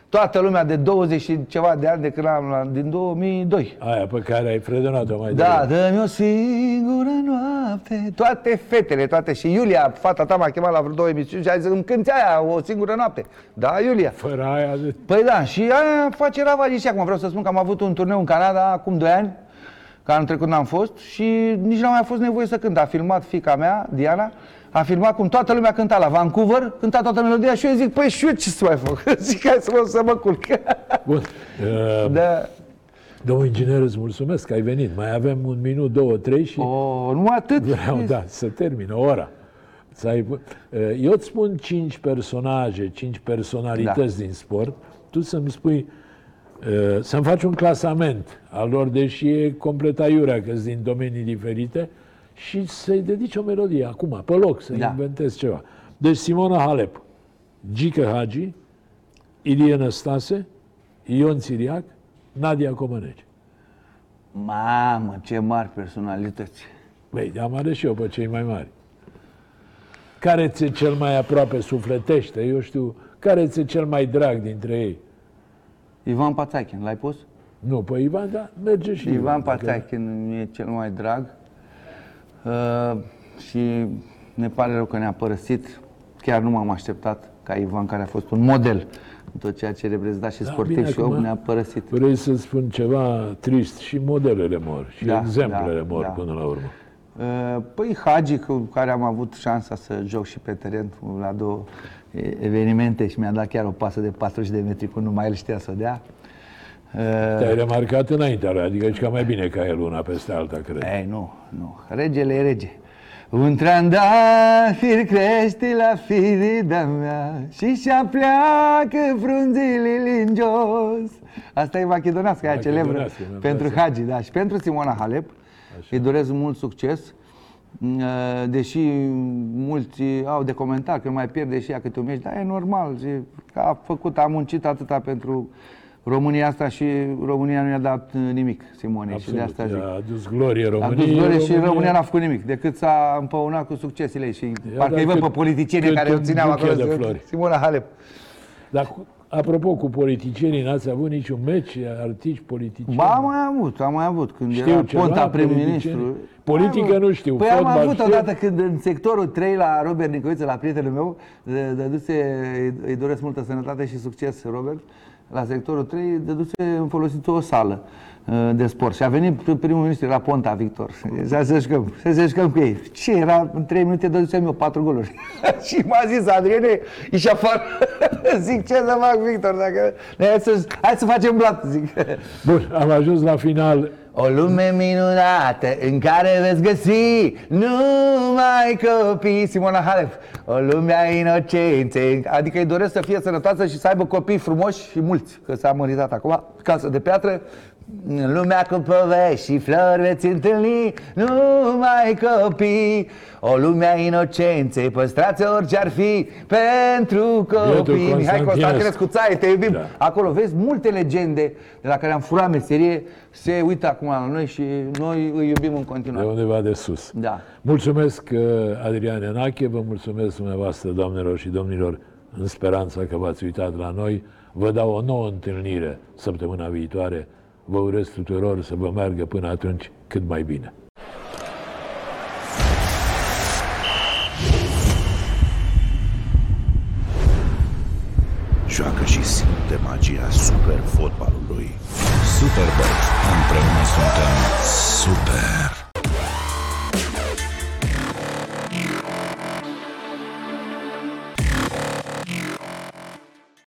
toată lumea de 20 și ceva de ani de când am la, din 2002. Aia pe care ai fredonat-o mai Da, devreme. dă-mi o singură noapte. Toate fetele, toate. Și Iulia, fata ta m-a chemat la vreo două emisiuni Și a zis, îmi cânti aia o singură noapte. Da, Iulia. Fără aia de... Păi da, și aia face ravagii. Și acum vreau să spun că am avut un turneu în Canada acum 2 ani Că anul trecut n-am fost și nici n-a mai fost nevoie să cânt. A filmat fica mea, Diana a filmat cum toată lumea cânta la Vancouver, cânta toată melodia și eu zic, păi și eu ce să mai fac? Zic, hai să mă, să mă culc. Bun. Uh, da. Domnul inginer, îți mulțumesc că ai venit. Mai avem un minut, două, trei și O, numai atât. vreau, da, să termină ora. Să ai... Uh, Eu îți spun cinci personaje, cinci personalități Da. din sport. Tu să-mi spui, uh, să-mi faci un clasament al lor, deși e complet aiurea, că din domenii diferite, și să-i dedici o melodie acum, pe loc, să Da. inventezi ceva. Deci Simona Halep, Gică Hagi, Ilie Năstase, Ion Țiriac, Nadia Comăneci. Mamă, ce mari personalități. Băi, am ales și eu pe cei mai mari. Care ți-e cel mai aproape sufletește? Eu știu, care ți-e cel mai drag dintre ei? Ivan Pațachin, l-ai pus? Nu, pe Ivan, da, merge și Ivan dacă- Pațachin mi-e cel mai drag uh, și ne pare rău că ne-a părăsit. Chiar nu m-am așteptat ca Ivan, care a fost un model în tot ceea ce reprezenta și Da, sportiv bine, și om, acum ne-a părăsit. Vrei să spun ceva trist și modelele mor și Da, exemplele da, mor da. până la urmă. Uh, Păi Hagi, cu care am avut șansa să joc și pe teren la două e, evenimente și mi-a dat chiar o pasă de 40 de metri când numai el știa să o dea. Uh, Te-ai remarcat înaintea lui, adică ești ca mai bine ca el una peste alta, cred. Ei, nu, nu. Regele e rege. Un trandafir crește la firida mea Și și-a pleacă frunzile în jos Asta e machedonească, aia celebră Machedonească, mi-am Pentru dat seama. Hagi, da Și pentru Simona Halep Îi doresc mult succes Mm, Deși mulți au de comentat că mai pierde și ea câte un meci Dar e normal și că a făcut, a muncit atâta pentru România asta și România nu i-a dat uh, nimic Simone și de Absolut, asta zic a adus glorie a României. dus glorie și România n-a făcut nimic, decât s-a împăunat cu succesele ei și parcă dat îi văd cât- pe politicienii cât care o un țineau buchet acolo. de zi- flori. Simona Halep. Dar, cu- apropo, cu politicienii n-ați avut niciun meci, artiști politicieni? Ba, am mai avut, am mai avut, când Știu era ceva, Ponta politicieni. prim-ministru. Politică Am avut. nu știu, Păi am fotbal avut știu. odată când în sectorul 3 la Robert Nicoiță, la prietenul meu, de- dăduse, îi- îi doresc multă sănătate și succes, Robert, la sectorul 3, dăduse în folosit o sală uh, de sport și a venit primul ministru, era Ponta Victor. Să se jucăm, să se jucăm cu ei. Ce era? În 3 minute dădusem eu 4 goluri. și m-a zis, Adriene, ieși afară. zic, ce să fac, Victor? Dacă... Hai să, hai să facem blat, zic. Bun, am ajuns la final. O lume minunată în care veți găsi numai copii. Simona Halep O lume a inocenței. Adică îi doresc să fie sănătoasă și să aibă copii frumoși și mulți Că s-a măritat acum, casă de piatră în lumea cu povești și flori veți întâlni numai copii O lume a inocenței, păstrați orice ar fi pentru copii Mihai Constantinescu. Constantinescu, țaie, te iubim Da. Acolo vezi multe legende de la care am furat meserie, se uită acum la noi și noi îi iubim în De continuare. undeva de sus. Da. Mulțumesc, uh, Adrian Enache, vă mulțumesc dumneavoastră, doamnelor și domnilor, în speranța că v-ați uitat la noi. Vă dau o nouă întâlnire săptămâna viitoare. Vă urez tuturor să vă meargă până atunci cât mai bine. Joacă și simte magia super fotbalului. Superbox. Împreună suntem super.